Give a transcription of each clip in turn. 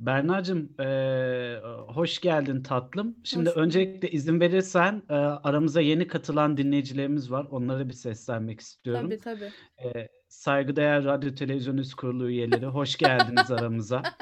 Berna'cığım eee, hoş geldin tatlım. Şimdi Hoş öncelikle izin verirsen eee, aramıza yeni katılan dinleyicilerimiz var. Onlara bir seslenmek istiyorum. Tabii tabii. Eee, saygıdeğer Radyo Televizyon Üst Kurulu üyeleri hoş geldiniz aramıza.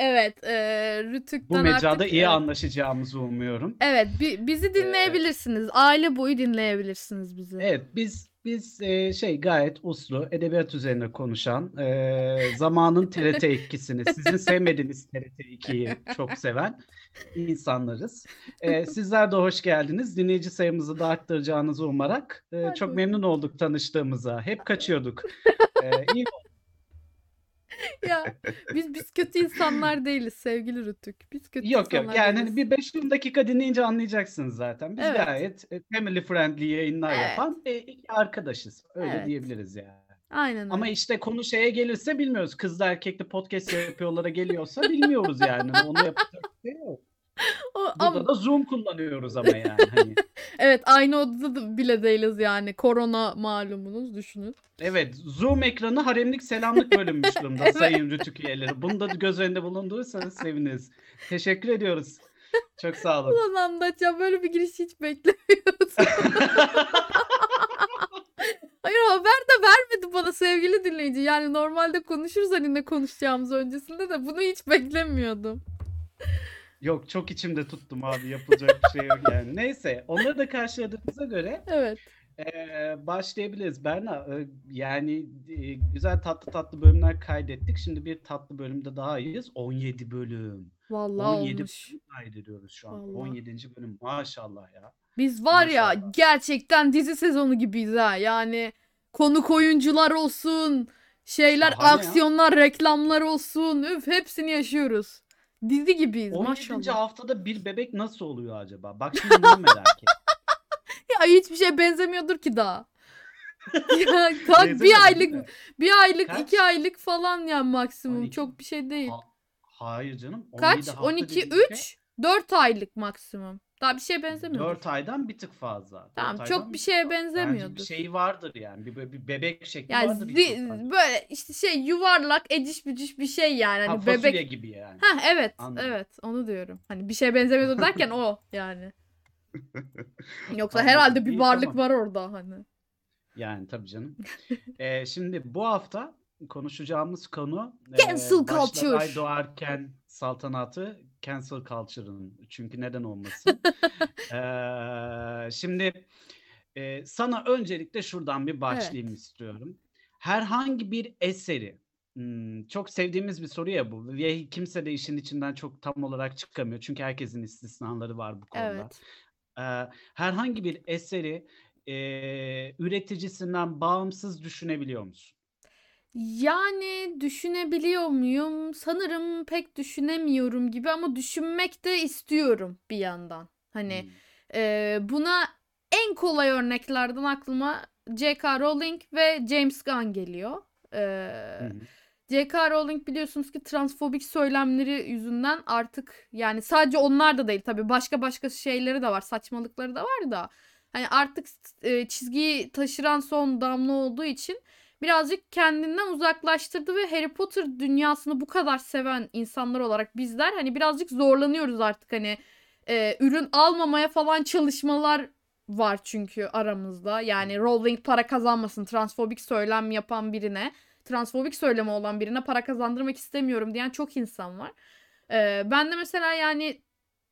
Evet, Bu Rütük'ten mecrada artık iyi evet. anlaşacağımızı umuyorum. Evet, bi- bizi dinleyebilirsiniz. Aile boyu dinleyebilirsiniz bizi. evet biz biz eee, şey gayet uslu edebiyat üzerine konuşan eee, zamanın TRT ikisini sizin sevmediğiniz TRT 2'yi çok seven insanlarız. Eee, sizler de hoş geldiniz. Dinleyici sayımızı da arttıracağınızı umarak Hadi çok memnun olduk tanıştığımıza. Hep kaçıyorduk. Eee iyi Ya biz biz kötü insanlar değiliz sevgili Rütük. Biz kötü Yok yok insanlar yani hani değiliz. bir 5-10 dakika dinleyince anlayacaksınız zaten. Biz Evet. gayet e, family friendly yayınlar Evet. yapan e, iki arkadaşız. Öyle Evet. diyebiliriz yani. Aynen Ama öyle. işte konu şeye gelirse bilmiyoruz. Kızla erkekli podcast yapıyorlara geliyorsa bilmiyoruz yani. Onu yapacak bir şey yok. O, Burada ama da Zoom kullanıyoruz ama yani. Hani. evet aynı odada da bile değiliz yani. Korona malumunuz düşünün. Evet Zoom ekranı haremlik selamlık bölünmüş durumda Evet. sayın Rütük üyeleri. Bunu da göz önünde bulundurursanız seviniriz. Teşekkür ediyoruz. Çok sağ olun. Ulan anlatacağım böyle bir giriş hiç beklemiyordum. Hayır haber de vermedi bana sevgili dinleyici. Yani normalde konuşuruz hani ne konuşacağımız öncesinde de bunu hiç beklemiyordum. Yok çok içimde tuttum abi yapılacak bir şey yok yani. Neyse onları da karşıladığımıza göre Evet. eee, başlayabiliriz. Berna e, yani e, güzel tatlı tatlı bölümler kaydettik. Şimdi bir tatlı bölümde daha iyiyiz. 17 bölüm. Vallahi 17 olmuş. bölüm kaydediyoruz şu an. Vallahi. 17. bölüm maşallah ya. Biz var ya Maşallah. gerçekten dizi sezonu gibiyiz ha. Yani konuk oyuncular olsun, şeyler, Şahane ya. aksiyonlar, reklamlar olsun. Üf hepsini yaşıyoruz. Dizi gibiyiz 17. maşallah. haftada bir bebek nasıl oluyor acaba? Bak şimdi bunu merak ettim. Ya hiçbir şey benzemiyordur ki daha. ya kalk bir aylık mi? bir aylık Kaç? iki aylık falan ya maksimum 12. çok bir şey değil. Ha- hayır canım. 17 Kaç? hafta 12 dediğin şey 3 4 aylık maksimum. Daha bir şey benzemiyordur. 4 aydan bir tık fazla. Tamam çok bir şeye fazla. Bence bir benzemiyordur. şey vardır yani. Bir, bir, bebek şekli Yani vardır. zi- böyle işte şey yuvarlak eciş bücüş bir şey yani Ha hani fasulye bebek. gibi yani. Ha evet Anladım. evet onu diyorum. Hani bir şey benzemiyordur derken o yani. Yoksa Anladım. herhalde bir varlık tamam. var orada hani. Yani tabii canım. Ee, şimdi bu hafta konuşacağımız konu e, Cancel başlar culture. ay doğarken saltanatı cancel culture'ın. Çünkü neden olmasın? Ee, şimdi e, sana öncelikle şuradan bir başlayayım istiyorum. Herhangi bir eseri hmm, çok sevdiğimiz bir soru ya bu ve kimse de işin içinden çok tam olarak çıkamıyor. Çünkü herkesin istisnaları var bu konuda. Evet. Ee, herhangi bir eseri e, üreticisinden bağımsız düşünebiliyor musun? Yani düşünebiliyor muyum? Sanırım pek düşünemiyorum gibi ama düşünmek de istiyorum bir yandan. Hani Hmm. e, buna en kolay örneklerden aklıma J.K. Rowling ve James Gunn geliyor. E, hı. J.K. Rowling biliyorsunuz ki transfobik söylemleri yüzünden artık yani sadece onlar da değil tabii başka başka şeyleri de var saçmalıkları da var da hani artık e, çizgiyi taşıran son damla olduğu için birazcık kendinden uzaklaştırdı ve Harry Potter dünyasını bu kadar seven insanlar olarak bizler hani birazcık zorlanıyoruz artık hani e, ürün almamaya falan çalışmalar var çünkü aramızda. Yani Rowling para kazanmasın transfobik söylem yapan birine transfobik söylemi olan birine para kazandırmak istemiyorum diyen çok insan var. Ee, ben de mesela yani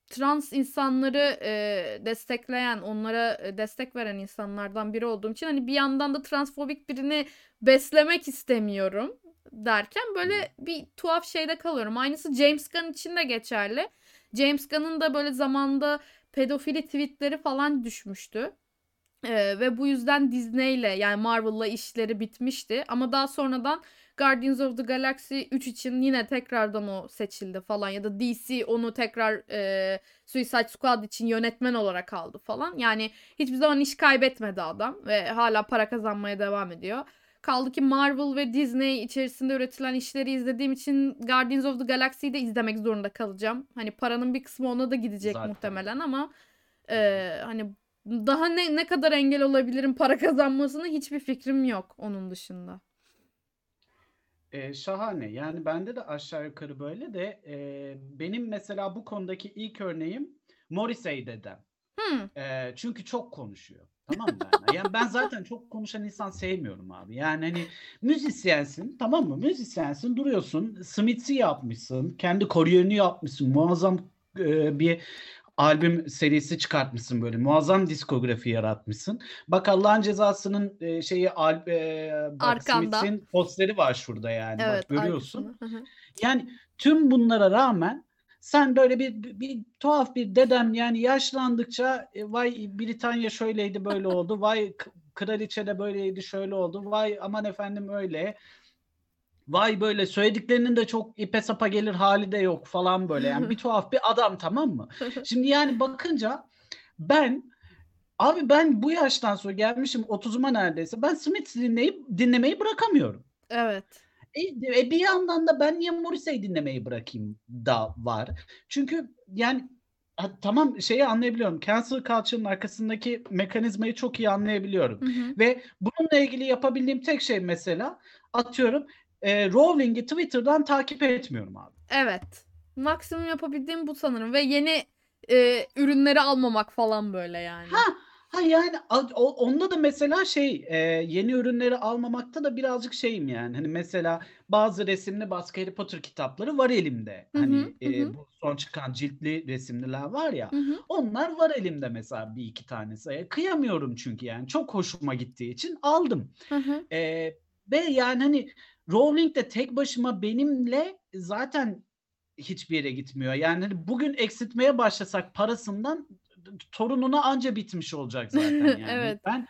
trans insanları e, destekleyen, onlara destek veren insanlardan biri olduğum için hani bir yandan da transfobik birini beslemek istemiyorum derken böyle bir tuhaf şeyde kalıyorum. Aynısı James Gunn için de geçerli. James Gunn'ın da böyle zamanda pedofili tweetleri falan düşmüştü. Ee, ve bu yüzden Disney'le yani Marvel'la işleri bitmişti. Ama daha sonradan Guardians of the Galaxy 3 için yine tekrardan o seçildi falan. Ya da DC onu tekrar e, Suicide Squad için yönetmen olarak aldı falan. Yani hiçbir zaman iş kaybetmedi adam ve hala para kazanmaya devam ediyor. Kaldı ki Marvel ve Disney içerisinde üretilen işleri izlediğim için Guardians of the Galaxy'yi de izlemek zorunda kalacağım. Hani paranın bir kısmı ona da gidecek Zaten. muhtemelen ama e, hani daha ne ne kadar engel olabilirim para kazanmasına hiçbir fikrim yok onun dışında. Eee, şahane. Yani bende de aşağı yukarı böyle de, eee, benim mesela bu konudaki ilk örneğim Morrissey dedem. Hımm. Eee, çünkü çok konuşuyor. Tamam mı? Yani ben zaten çok konuşan insan sevmiyorum abi. Yani, hani, müzisyensin, tamam mı? Müzisyensin, duruyorsun, Smiths'i yapmışsın, kendi kariyerini yapmışsın, muazzam, eee, bir albüm serisi çıkartmışsın böyle, muazzam diskografi yaratmışsın. Bak Allah'ın Cezası'nın, eee, şeyi bak Arkanda. Smiths'in posteri var şurada yani, bak Evet, görüyorsun. Hı hı. Yani tüm bunlara rağmen sen böyle bir bir bir tuhaf bir dedem yani yaşlandıkça, eee, vay Britanya şöyleydi, böyle oldu, vay kraliçe de böyleydi, şöyle oldu, vay aman efendim öyle, vay böyle söylediklerinin de çok ipe sapa gelir hâli de yok falan böyle yani bir tuhaf bir adam, tamam mı? Şimdi yani bakınca ben, abi ben bu yaştan sonra gelmişim 30'uma neredeyse ben Smiths'i dinleyip dinlemeyi bırakamıyorum. Evet. E, e, bir yandan da ben niye Morrissey dinlemeyi bırakayım da var. Çünkü yani ha, tamam şeyi anlayabiliyorum. Cancel culture'ın arkasındaki mekanizmayı çok iyi anlayabiliyorum. Hı hı. Ve bununla ilgili yapabildiğim tek şey mesela atıyorum eee, Rowling'i Twitter'dan takip etmiyorum abi. Evet. Maksimum yapabildiğim bu sanırım ve yeni, eee, ürünleri almamak falan böyle yani. Ha, ha yani onda da mesela şey, eee, yeni ürünleri almamakta da birazcık şeyim yani. Hani mesela bazı resimli baskı Harry Potter kitapları var elimde. Hı hı. Hani, hı. bu son çıkan ciltli resimliler var ya, Hı hı. onlar var elimde mesela 1-2 tanesi. Eee, kıyamıyorum çünkü yani çok hoşuma gittiği için aldım. Hı hı. Eee, ve yani hani Rowling de tek başıma benimle zaten hiçbir yere gitmiyor. Yani hani bugün eksiltmeye başlasak parasından torununa anca bitmiş olacak zaten yani. Evet. Ben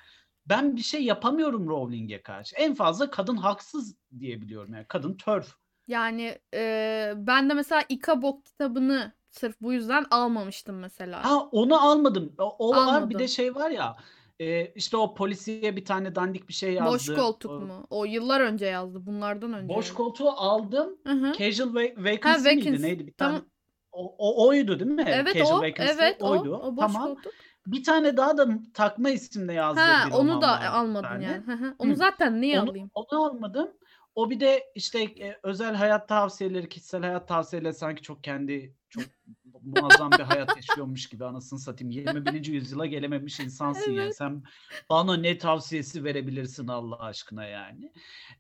ben bir şey yapamıyorum Rowling'e karşı. En fazla kadın haksız diyebiliyorum yani. Kadın törf. Yani, eee, ben de mesela Ikabok kitabını sırf bu yüzden almamıştım mesela. Ha, onu almadım. O o var. Bir de şey var ya, eee, işte o polisiye bir tane dandik bir şey Boş yazdı. koltuk O mu? O yıllar önce yazdı. Bunlardan önce Boş yazdı. koltuğu aldım. Hı hı. Casual Va Ha, Vacancy miydi? Vacancy. Neydi? Bir tane Tamam. o o oydu değil mi? Evet Casual o. Vacancy Evet o. oydu. O boş Tamam. koltuk. Bir tane daha da takma isimle yazdığı Ha, bir onu da bir almadın tane. yani. Hı hı. Onu zaten niye Onu alayım? onu almadım. O bir de işte, eee, özel hayat tavsiyeleri, kişisel hayat tavsiyeleri sanki çok kendi çok muazzam bir hayat yaşıyormuş gibi anasını satayım. 21. yüzyıla gelememiş insansın yani. Evet. Sen bana ne tavsiyesi verebilirsin Allah aşkına yani.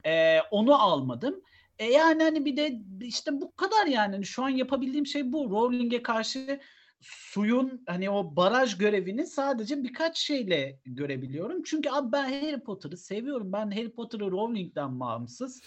Eee, onu almadım. E, yani hani bir de işte bu kadar yani. Hani şu an yapabildiğim şey bu. Rowling'e karşı suyun hani o baraj görevini sadece birkaç şeyle görebiliyorum. Çünkü abi ben Harry Potter'ı seviyorum. Ben Harry Potter'ı Rowling'den bağımsız,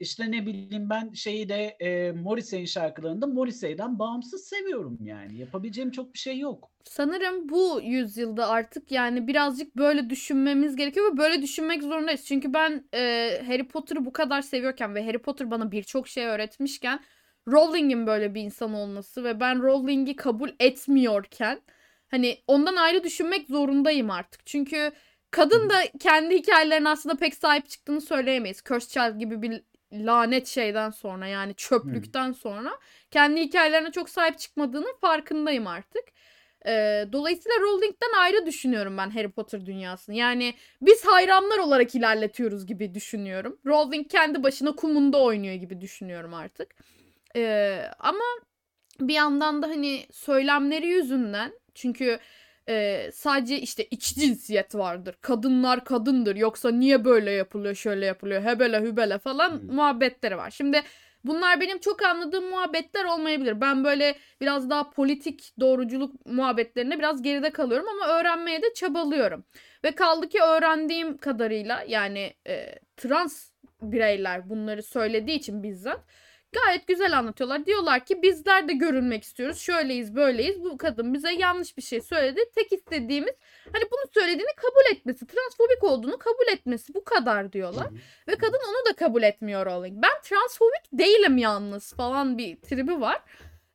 işte ne bileyim ben şeyi de eee, Morrissey'in şarkılarını da Morrissey'den bağımsız seviyorum yani. Yapabileceğim çok bir şey yok. Sanırım bu yüzyılda artık yani birazcık böyle düşünmemiz gerekiyor ve böyle düşünmek zorundayız. Çünkü ben eee, Harry Potter'ı bu kadar seviyorken ve Harry Potter bana birçok şey öğretmişken Rowling'in böyle bir insan olması ve ben Rowling'i kabul etmiyorken hani ondan ayrı düşünmek zorundayım artık. Çünkü kadın da kendi hikayelerine aslında pek sahip çıktığını söyleyemeyiz. Cursed Child gibi bir lanet şeyden sonra yani çöplükten sonra kendi hikayelerine çok sahip çıkmadığının farkındayım artık. Eee, dolayısıyla Rowling'den ayrı düşünüyorum ben Harry Potter dünyasını. Yani biz hayranlar olarak ilerletiyoruz gibi düşünüyorum. Rowling kendi başına kumunda oynuyor gibi düşünüyorum artık. Eee, ama bir yandan da hani söylemleri yüzünden çünkü eee, sadece işte iç cinsiyet vardır. Kadınlar kadındır. Yoksa niye böyle yapılıyor, şöyle yapılıyor, hebele hübele falan Hıı. muhabbetleri var. Şimdi bunlar benim çok anladığım muhabbetler olmayabilir. Ben böyle biraz daha politik doğruculuk muhabbetlerinde biraz geride kalıyorum ama öğrenmeye de çabalıyorum. Ve kaldı ki öğrendiğim kadarıyla yani eee, trans bireyler bunları söylediği için bizzat gayet güzel anlatıyorlar. Diyorlar ki bizler de görünmek istiyoruz. Şöyleyiz, böyleyiz. Bu kadın bize yanlış bir şey söyledi. Tek istediğimiz hani bunu söylediğini kabul etmesi, transfobik olduğunu kabul etmesi. Bu kadar diyorlar. Ve kadın onu da kabul etmiyor Rowling. Ben transfobik değilim yalnız falan bir tribi var.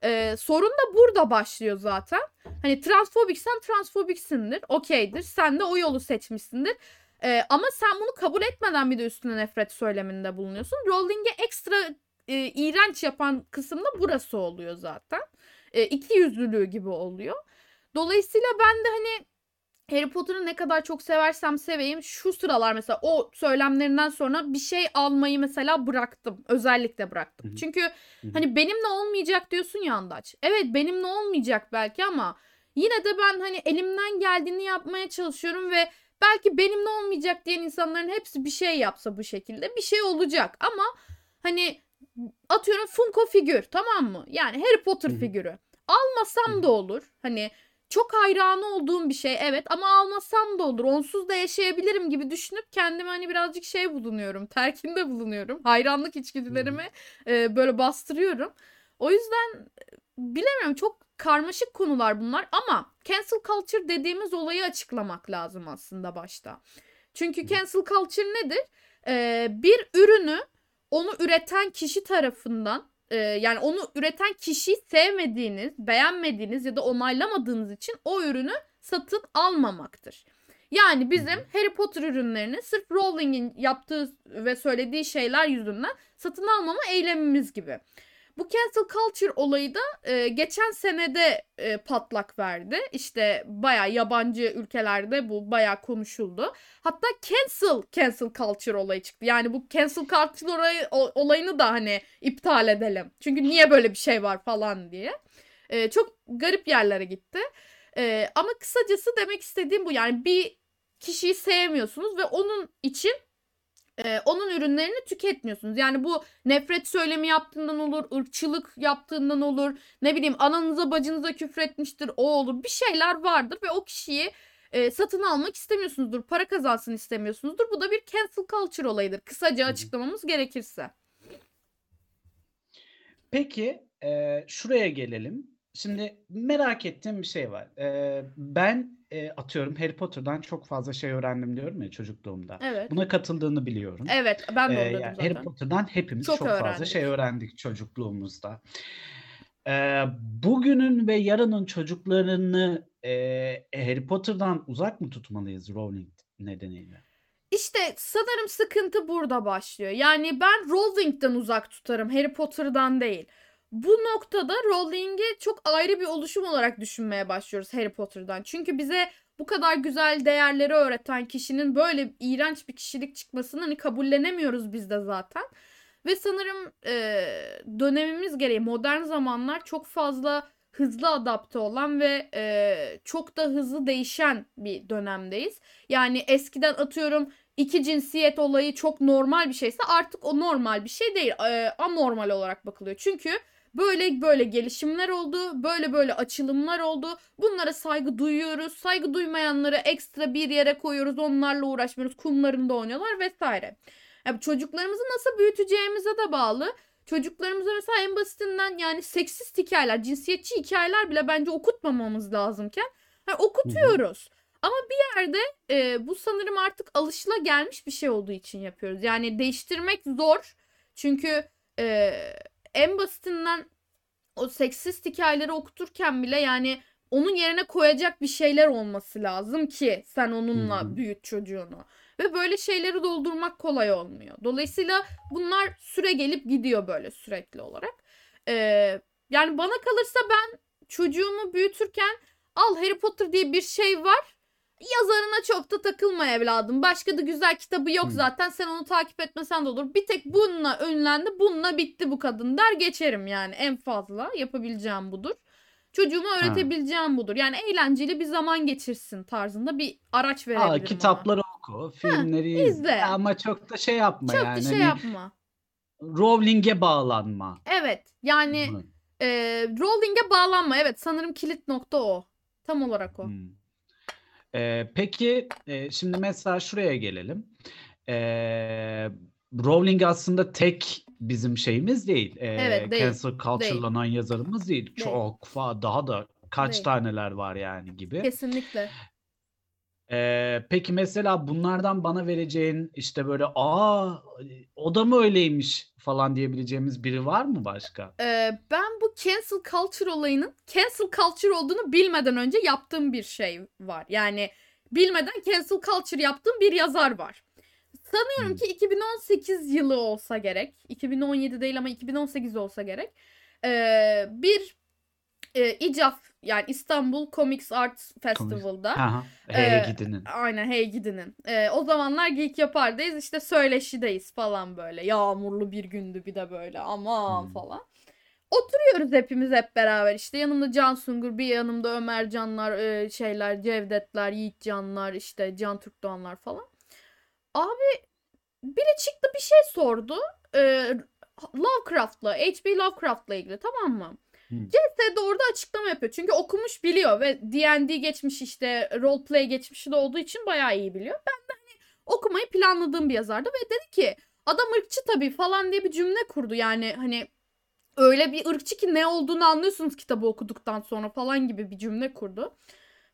Ee, sorun da burada başlıyor zaten. Hani transfobiksen transfobiksindir. Okeydir. Sen de o yolu seçmişsindir. Ee, ama sen bunu kabul etmeden bir de üstüne nefret söyleminde bulunuyorsun. Rowling'e ekstra e, iğrenç yapan kısım da burası oluyor zaten. E, iki yüzlülüğü gibi oluyor. Dolayısıyla ben de hani Harry Potter'ı ne kadar çok seversem seveyim şu sıralar mesela o söylemlerinden sonra bir şey almayı mesela bıraktım. Özellikle bıraktım. Çünkü hani benimle olmayacak diyorsun ya Andaç. Evet benimle olmayacak belki ama yine de ben hani elimden geldiğini yapmaya çalışıyorum ve belki benimle olmayacak diyen insanların hepsi bir şey yapsa bu şekilde bir şey olacak ama hani atıyorum Funko figür tamam mı? Yani Harry Potter Hı hı. figürü. Almasam hı. da olur. Hani çok hayranı olduğum bir şey evet ama almasam da olur. Onsuz da yaşayabilirim gibi düşünüp kendime hani birazcık şey bulunuyorum. Terkinde bulunuyorum. Hayranlık içgüdülerimi e, böyle bastırıyorum. O yüzden e, bilemiyorum çok karmaşık konular bunlar ama cancel culture dediğimiz olayı açıklamak lazım aslında başta. Çünkü cancel culture nedir? Ee, bir ürünü onu üreten kişi tarafından e, yani onu üreten kişiyi sevmediğiniz, beğenmediğiniz ya da onaylamadığınız için o ürünü satın almamaktır. Yani bizim. Harry Potter ürünlerini sırf Rowling'in yaptığı ve söylediği şeyler yüzünden satın almama eylemimiz gibi. Bu cancel culture olayı da e, geçen senede e, patlak verdi. İşte bayağı yabancı ülkelerde bu bayağı konuşuldu. Hatta cancel cancel culture olayı çıktı. Yani bu cancel culture olayı, olayını da hani iptal edelim. Çünkü niye böyle bir şey var falan diye. E, çok garip yerlere gitti. E, ama kısacası demek istediğim bu. Yani bir kişiyi sevmiyorsunuz ve onun için e, onun ürünlerini tüketmiyorsunuz. Yani bu nefret söylemi yaptığından olur, ırkçılık yaptığından olur, ne bileyim ananıza bacınıza küfretmiştir, o olur. Bir şeyler vardır ve o kişiyi e, satın almak istemiyorsunuzdur, para kazansın istemiyorsunuzdur. Bu da bir cancel culture olayıdır. Kısaca açıklamamız gerekirse. Peki, eee, şuraya gelelim. Şimdi merak ettiğim bir şey var. Eee, ben, eee, atıyorum Harry Potter'dan çok fazla şey öğrendim diyorum ya çocukluğumda. Evet. Buna katıldığını biliyorum. Evet, ben de onu dedim yani Harry zaten. Potter'dan hepimiz Çok çok fazla şey öğrendik çocukluğumuzda. Eee, bugünün ve yarının çocuklarını eee, Harry Potter'dan uzak mı tutmalıyız Rowling nedeniyle? İşte sanırım sıkıntı burada başlıyor. Yani ben Rowling'den uzak tutarım, Harry Potter'dan değil. Bu noktada Rowling'i çok ayrı bir oluşum olarak düşünmeye başlıyoruz Harry Potter'dan. Çünkü bize bu kadar güzel değerleri öğreten kişinin böyle iğrenç bir kişilik çıkmasını hani kabullenemiyoruz biz de zaten. Ve sanırım e, dönemimiz gereği modern zamanlar çok fazla hızlı adapte olan ve e, çok da hızlı değişen bir dönemdeyiz. Yani eskiden atıyorum iki cinsiyet olayı çok normal bir şeyse artık o normal bir şey değil. E, anormal olarak bakılıyor. Çünkü böyle böyle gelişimler oldu. Böyle böyle açılımlar oldu. Bunlara saygı duyuyoruz. Saygı duymayanları ekstra bir yere koyuyoruz. Onlarla uğraşmıyoruz. Kumlarında oynuyorlar vesaire. Yani çocuklarımızı nasıl büyüteceğimize de bağlı. Çocuklarımıza mesela en basitinden yani seksist hikayeler, cinsiyetçi hikayeler bile bence okutmamamız lazımken yani okutuyoruz. Ama bir yerde e, bu sanırım artık alışıla gelmiş bir şey olduğu için yapıyoruz. Yani değiştirmek zor. Çünkü e, en basitinden o seksist hikayeleri okuturken bile yani onun yerine koyacak bir şeyler olması lazım ki sen onunla hı. büyüt çocuğunu. Ve böyle şeyleri doldurmak kolay olmuyor. Dolayısıyla bunlar süre gelip gidiyor böyle sürekli olarak. Ee, yani bana kalırsa ben çocuğumu büyütürken al Harry Potter diye bir şey var. Yazarına çok da takılma evladım. Başka da güzel kitabı yok Hı. zaten. Sen onu takip etmesen de olur. Bir tek bununla önlendi. Bununla bitti bu kadın der geçerim yani. En fazla yapabileceğim budur. Çocuğuma Ha. öğretebileceğim budur. Yani eğlenceli bir zaman geçirsin tarzında bir araç Aa, verebilirim ona. kitapları oku, Heh, filmleri izle izle. ama çok da şey yapma Çok da yani şey hani yapma. Rowling'e bağlanma. Evet yani Mı? e, Rowling'e bağlanma. Evet sanırım kilit nokta o. Tam olarak o. Hmm. Ee, peki e, şimdi mesela şuraya gelelim. Ee, Rowling aslında tek bizim şeyimiz değil. Ee, Evet değil. cancel Değil. culture'lanan yazarımız değil. Değil. Çok fa daha da kaç Değil. taneler var yani gibi. Kesinlikle. Ee, peki mesela bunlardan bana vereceğin işte böyle aa o da mı öyleymiş falan diyebileceğimiz biri var mı başka? Ee, ben bu cancel culture olayının cancel culture olduğunu bilmeden önce yaptığım bir şey var. Yani bilmeden cancel culture yaptığım bir yazar var. Sanıyorum Hmm. ki 2018 yılı olsa gerek. 2017 değil ama 2018 olsa gerek. Ee, bir Eee, İCAF yani İstanbul Comics Arts Festival'da. Ha ha. Hey Eee, gidinin. aynen Hey Gidi'nin. Eee, o zamanlar Geek Yapar'dayız işte söyleşideyiz falan böyle. Yağmurlu bir gündü bir de böyle aman Hımm. falan. Oturuyoruz hepimiz hep beraber işte yanımda Can Sungur, bir yanımda Ömer Canlar, eee, şeyler Cevdetler, Yiğit Canlar, işte Can Türkdoğanlar falan. Abi biri çıktı bir şey sordu. Eee, Lovecraft'la, H.P. Lovecraft'la ilgili tamam mı? Hımm. CS de orada açıklama yapıyor. Çünkü okumuş biliyor ve D&D geçmiş işte roleplay geçmişi de olduğu için bayağı iyi biliyor. Ben de hani okumayı planladığım bir yazardı ve dedi ki adam ırkçı tabii falan diye bir cümle kurdu. Yani hani öyle bir ırkçı ki ne olduğunu anlıyorsunuz kitabı okuduktan sonra falan gibi bir cümle kurdu.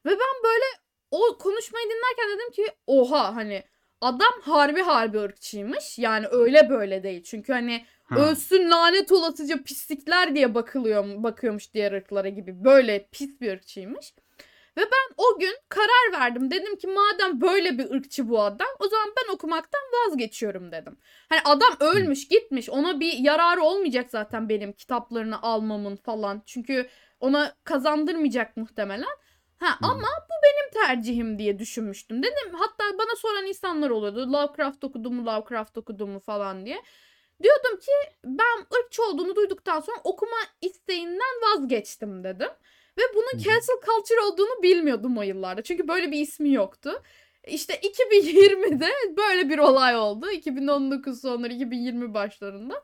Ve ben böyle o konuşmayı dinlerken dedim ki oha hani adam harbi harbi ırkçıymış. Yani öyle böyle değil. Çünkü hani Ha. ölsün lanet olasıca pislikler diye bakılıyor bakıyormuş diğer ırklara gibi. Böyle pis bir ırkçıymış. Ve ben o gün karar verdim. Dedim ki madem böyle bir ırkçı bu adam o zaman ben okumaktan vazgeçiyorum dedim. Hani adam ölmüş gitmiş ona bir yararı olmayacak zaten benim kitaplarını almamın falan. Çünkü ona kazandırmayacak muhtemelen. Ha Hı. ama bu benim tercihim diye düşünmüştüm. Dedim hatta bana soran insanlar oluyordu. Lovecraft okudun mu Lovecraft okudun mu falan diye. Diyordum ki ben ırkçı olduğunu duyduktan sonra okuma isteğinden vazgeçtim dedim. Ve bunun cancel culture olduğunu bilmiyordum o yıllarda. Çünkü böyle bir ismi yoktu. İşte 2020'de böyle bir olay oldu. 2019 sonları 2020 başlarında.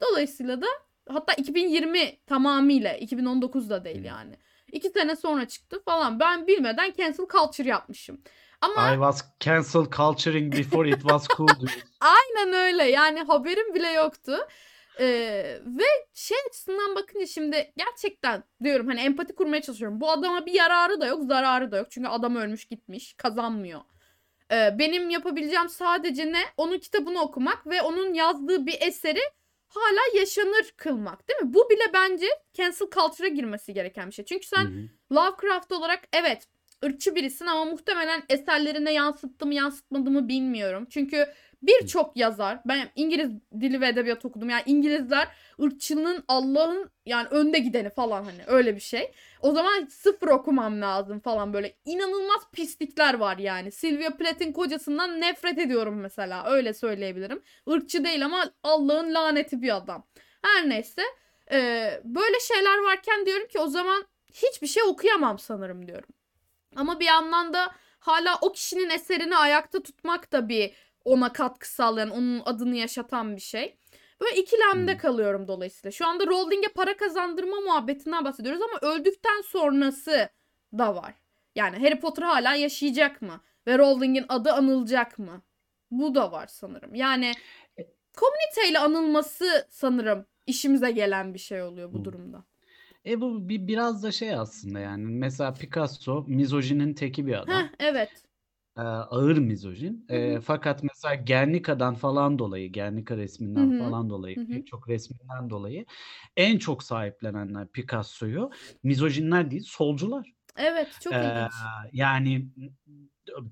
Dolayısıyla da hatta 2020 tamamıyla 2019'da değil Hımm. yani. 2 sene sonra çıktı falan. Ben bilmeden cancel culture yapmışım. Ama I was cancel culturing before it was cool. Aynen öyle. Yani haberim bile yoktu. Eee, ve şey açısından bakınca şimdi gerçekten diyorum hani empati kurmaya çalışıyorum. Bu adama bir yararı da yok, zararı da yok. Çünkü adam ölmüş gitmiş, kazanmıyor. Eee, benim yapabileceğim sadece ne? Onun kitabını okumak ve onun yazdığı bir eseri hala yaşanır kılmak, değil mi? Bu bile bence cancel culture'a girmesi gereken bir şey. Çünkü sen. Lovecraft olarak evet ırkçı birisin ama muhtemelen eserlerine yansıttı mı yansıtmadı mı bilmiyorum. Çünkü birçok yazar ben İngiliz dili ve edebiyat okudum. Yani İngilizler ırkçılığın Allah'ın yani önde gideni falan hani öyle bir şey. O zaman sıfır okumam lazım falan böyle inanılmaz pislikler var yani. Sylvia Plath'in kocasından nefret ediyorum mesela öyle söyleyebilirim. Irkçı değil ama Allah'ın laneti bir adam. Her neyse eee, böyle şeyler varken diyorum ki o zaman hiçbir şey okuyamam sanırım diyorum. Ama bir yandan da hala o kişinin eserini ayakta tutmak da bir ona katkı sağlayan, onun adını yaşatan bir şey. Böyle ikilemde Hımm. kalıyorum dolayısıyla. Şu anda Rowling'e para kazandırma muhabbetinden bahsediyoruz ama öldükten sonrası da var. Yani Harry Potter hala yaşayacak mı? Ve Rowling'in adı anılacak mı? Bu da var sanırım. Yani E komüniteyle anılması sanırım işimize gelen bir şey oluyor bu Hımm. durumda. E, bu bi biraz da şey aslında yani mesela Picasso mizojinin teki bir Heh, adam. evet. Eee, ağır mizojin. Hı hı. fakat mesela Guernica'dan falan dolayı, Guernica Hı resminden hı. falan dolayı, Hı hı. pek çok resminden dolayı en çok sahiplenenler Picasso'yu mizojinler değil, solcular. Evet, çok Eee, ilginç. yani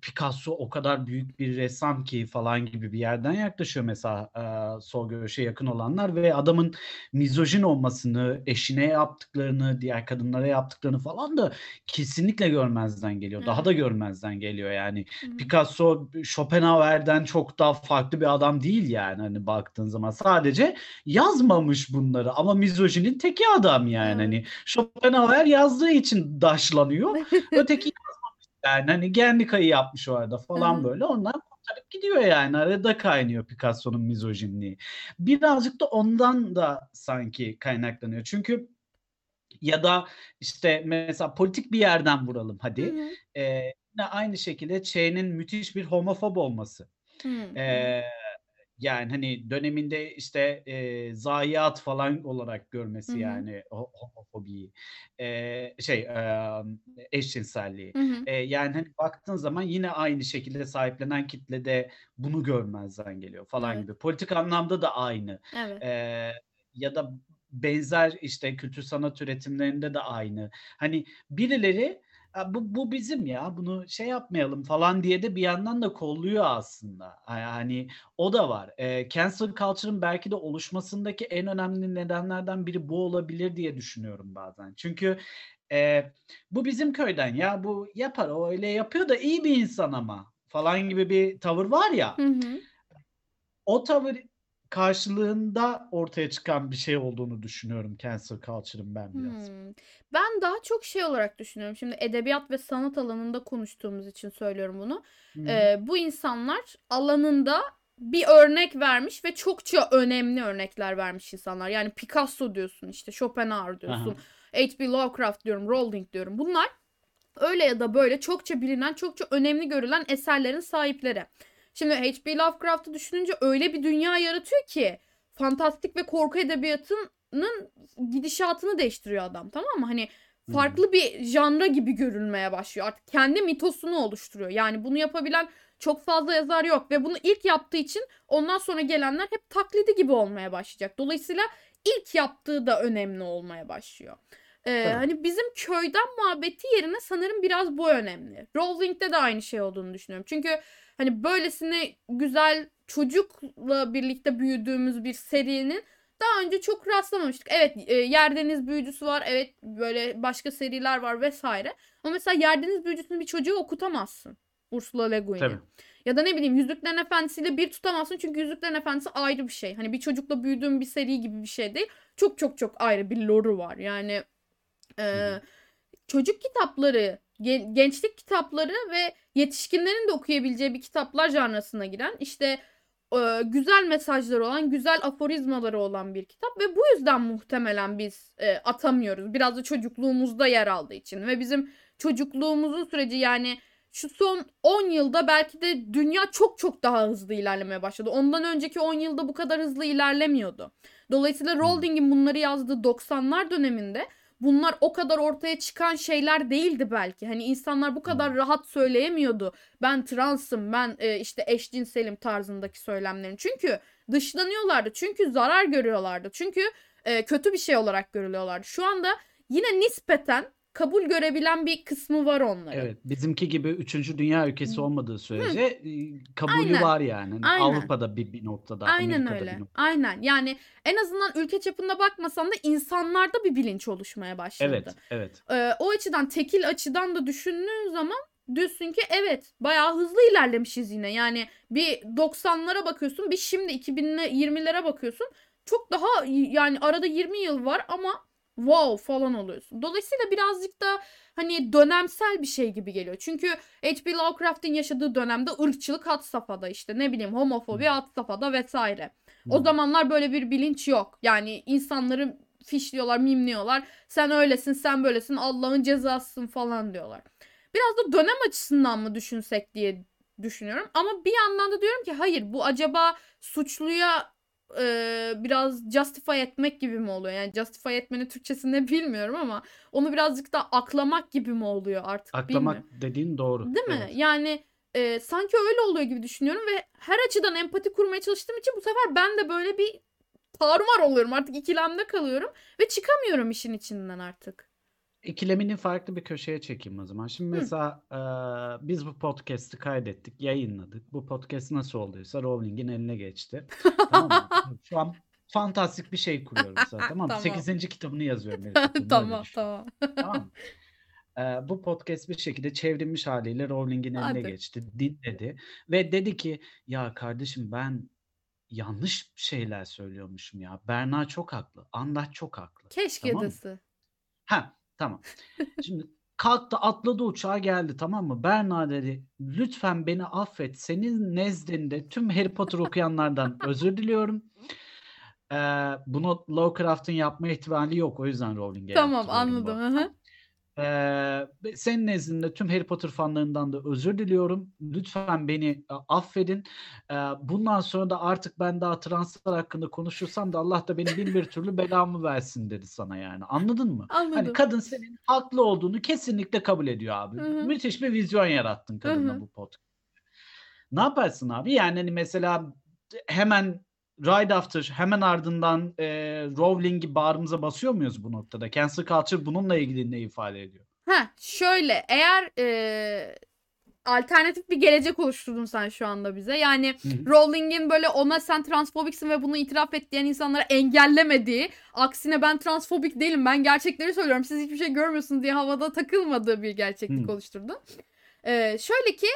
Picasso o kadar büyük bir ressam ki falan gibi bir yerden yaklaşıyor mesela eee, sol görüşe yakın olanlar ve adamın mizojin olmasını, eşine yaptıklarını, diğer kadınlara yaptıklarını falan da kesinlikle görmezden geliyor. Daha Evet. da görmezden geliyor yani. Hı hı. Picasso Schopenhauer'den çok daha farklı bir adam değil yani hani baktığın zaman. Sadece yazmamış bunları ama mizojinin teki adam yani Evet. hani. Schopenhauer yazdığı için daşlanıyor. Öteki yani hani Guernica'yı yapmış o arada falan hı. böyle. Ondan kurtarıp gidiyor yani. Arada kaynıyor Picasso'nun mizojinliği. Birazcık da ondan da sanki kaynaklanıyor. Çünkü ya da işte mesela politik bir yerden vuralım hadi. hı. Eee, yine aynı şekilde Che'nin müthiş bir homofob olması. Hı hı. Yani hani döneminde işte eee, zayiat falan olarak görmesi hı. yani ho homofobiyi. Eee, şey, emm, eşcinselliği. Eee, yani hani baktığın zaman yine aynı şekilde sahiplenen kitle de bunu görmezden geliyor falan Evet. gibi. Politik anlamda da aynı. Evet. Eee, ya da benzer işte kültür sanat üretimlerinde de aynı. Hani birileri "A, bu bu bizim ya, bunu şey yapmayalım." falan diye de bir yandan da kolluyor aslında. Yani o da var. Eee, cancel culture'ın belki de oluşmasındaki en önemli nedenlerden biri bu olabilir diye düşünüyorum bazen. Çünkü, eee, "Bu bizim köyden ya, bu yapar, o öyle yapıyor da iyi bir insan ama." falan gibi bir tavır var ya. Hı hı. O tavır karşılığında ortaya çıkan bir şey olduğunu düşünüyorum cancel culture'ın ben biraz. Hımm. Ben daha çok şey olarak düşünüyorum. Şimdi edebiyat ve sanat alanında konuştuğumuz için söylüyorum bunu. Hı. Eee, bu insanlar alanında bir örnek vermiş ve çokça önemli örnekler vermiş insanlar. Yani Picasso diyorsun, işte Schopenhauer diyorsun. H.P. Lovecraft diyorum, Rowling diyorum. Bunlar öyle ya da böyle çokça bilinen, çokça önemli görülen eserlerin sahipleri. Şimdi H.P. Lovecraft'ı düşününce öyle bir dünya yaratıyor ki fantastik ve korku edebiyatının gidişatını değiştiriyor adam, tamam mı? Hani farklı bir janra gibi görülmeye başlıyor. Artık kendi mitosunu oluşturuyor. Yani bunu yapabilen çok fazla yazar yok ve bunu ilk yaptığı için ondan sonra gelenler hep taklidi gibi olmaya başlayacak. Dolayısıyla ilk yaptığı da önemli olmaya başlıyor. Tabii. hani bizim köyden muhabbeti yerine sanırım biraz bu önemli. Rowling'de de aynı şey olduğunu düşünüyorum. Çünkü hani böylesine güzel çocukla birlikte büyüdüğümüz bir serinin daha önce çok rastlamamıştık. Evet, eee, Yerdeniz Büyücüsü var. Evet, böyle başka seriler var vesaire. Ama mesela Yerdeniz Büyücüsü'nü bir çocuğa okutamazsın. Ursula Le Guin'i. Ya da ne bileyim Yüzüklerin Efendisi'yle bir tutamazsın çünkü Yüzüklerin Efendisi ayrı bir şey. Hani bir çocukla büyüdüğün bir seri gibi bir şey değil. Çok çok çok ayrı bir lore'u var. Yani Hı. çocuk kitapları, gen gençlik kitapları ve yetişkinlerin de okuyabileceği bir kitaplar janrasına giren, işte, eee, güzel mesajları olan, güzel aforizmaları olan bir kitap ve bu yüzden muhtemelen biz, eee, atamıyoruz. Biraz da çocukluğumuzda yer aldığı için ve bizim çocukluğumuzun süreci, yani şu son 10 yılda belki de dünya çok çok daha hızlı ilerlemeye başladı. Ondan önceki 10 yılda bu kadar hızlı ilerlemiyordu. Dolayısıyla. Rowling'in bunları yazdığı 90'lar döneminde bunlar o kadar ortaya çıkan şeyler değildi belki. Hani insanlar bu kadar Hımm. rahat söyleyemiyordu. "Ben trans'ım, ben, eee, işte eşcinselim." tarzındaki söylemlerini. Çünkü dışlanıyorlardı. Çünkü zarar görüyorlardı. Çünkü, eee, kötü bir şey olarak görülüyorlardı. Şu anda yine nispeten kabul görebilen bir kısmı var onların. Evet, bizimki gibi 3. dünya ülkesi Hı. olmadığı Hı. sürece, iii, kabulü Aynen. var yani. Hani Aynen. Avrupa'da bir bir noktada, Aynen Amerika'da bir öyle. noktada. Aynen. Yani en azından ülke çapında bakmasan da insanlarda bir bilinç oluşmaya başladı. Evet, evet. Eee, o açıdan tekil açıdan da düşündüğün zaman diyorsun ki evet, bayağı hızlı ilerlemişiz yine. Yani bir 90'lara bakıyorsun, bir şimdi 2020'lere bakıyorsun. Çok daha yani arada 20 yıl var ama wow falan oluyorsun. Dolayısıyla birazcık da hani dönemsel bir şey gibi geliyor. Çünkü H.P. Lovecraft'ın yaşadığı dönemde ırkçılık had safhada, işte ne bileyim homofobi Hımm. had safhada vs. O Hımm. zamanlar böyle bir bilinç yok. Yani insanları fişliyorlar, mimliyorlar. "Sen öylesin, sen böylesin, Allah'ın cezasısın." falan diyorlar. Biraz da dönem açısından mı düşünsek diye düşünüyorum ama bir yandan da diyorum ki hayır, bu acaba suçluya, eee, biraz justify etmek gibi mi oluyor? Yani justify etmenin Türkçesi ne bilmiyorum ama onu birazcık da aklamak gibi mi oluyor artık Aklamak bilmiyorum. dediğin doğru. Değil mi? Evet. Yani, eee, sanki öyle oluyor gibi düşünüyorum ve her açıdan empati kurmaya çalıştığım için bu sefer ben de böyle bir tarumar oluyorum. Artık ikilemde kalıyorum ve çıkamıyorum işin içinden artık. İkilemini farklı bir köşeye çekeyim o zaman. Şimdi Hı. mesela, eee, biz bu podcast'ı kaydettik, yayınladık. Bu podcast nasıl olduysa Rowling'in eline geçti. Tamam mı? Şu an fantastik bir şey kuruyorum sana, tamam mı? Tamam. 8. kitabını yazıyorum Tamam, tamam. Tamam? Eee, bu podcast bir şekilde çevrilmiş hâliyle Rowling'in eline Hadi. geçti, dinledi ve dedi ki, "Ya kardeşim ben yanlış şeyler söylüyormuşum ya. Berna çok haklı, Andaç çok haklı." Keşke Tamam mı? dese. Heh, tamam. Şimdi kalktı, atladı uçağa geldi, tamam mı? "Berna" dedi, "Lütfen beni affet. Senin nezdinde tüm Harry Potter okuyanlardan özür diliyorum. Eee, bunu Lovecraft'ın yapma ihtimali yok. O yüzden Rowling'e Tamam, anladım. Hı hı. Ve senin nezdinde tüm Harry Potter fanlarından da özür diliyorum. Lütfen beni a affedin. Eee, bundan sonra da artık ben daha translar hakkında konuşursam da Allah da benim bin bir türlü belamı versin." dedi sana yani. Anladın mı? Hani Anladım. kadın senin haklı olduğunu kesinlikle kabul ediyor abi. Hı hı. Müthiş bir vizyon yarattın kadınla hı. bu pod Ne yaparsın abi? Yani, hani, mesela hemen right after, hemen ardından, eee, Rowling'i bağrımıza basıyor muyuz bu noktada? Cancel culture bununla ilgili ne ifade ediyor? Ha şöyle eğer e, alternatif bir gelecek oluşturdun sen şu anda bize. Yani. Rowling'in böyle ona sen transfobiksin ve bunu itiraf et diyen insanlara engellemediği, aksine ben transfobik değilim ben gerçekleri söylüyorum siz hiçbir şey görmüyorsunuz diye havada takılmadığı bir gerçeklik Hı. oluşturdun. Ee, şöyle ki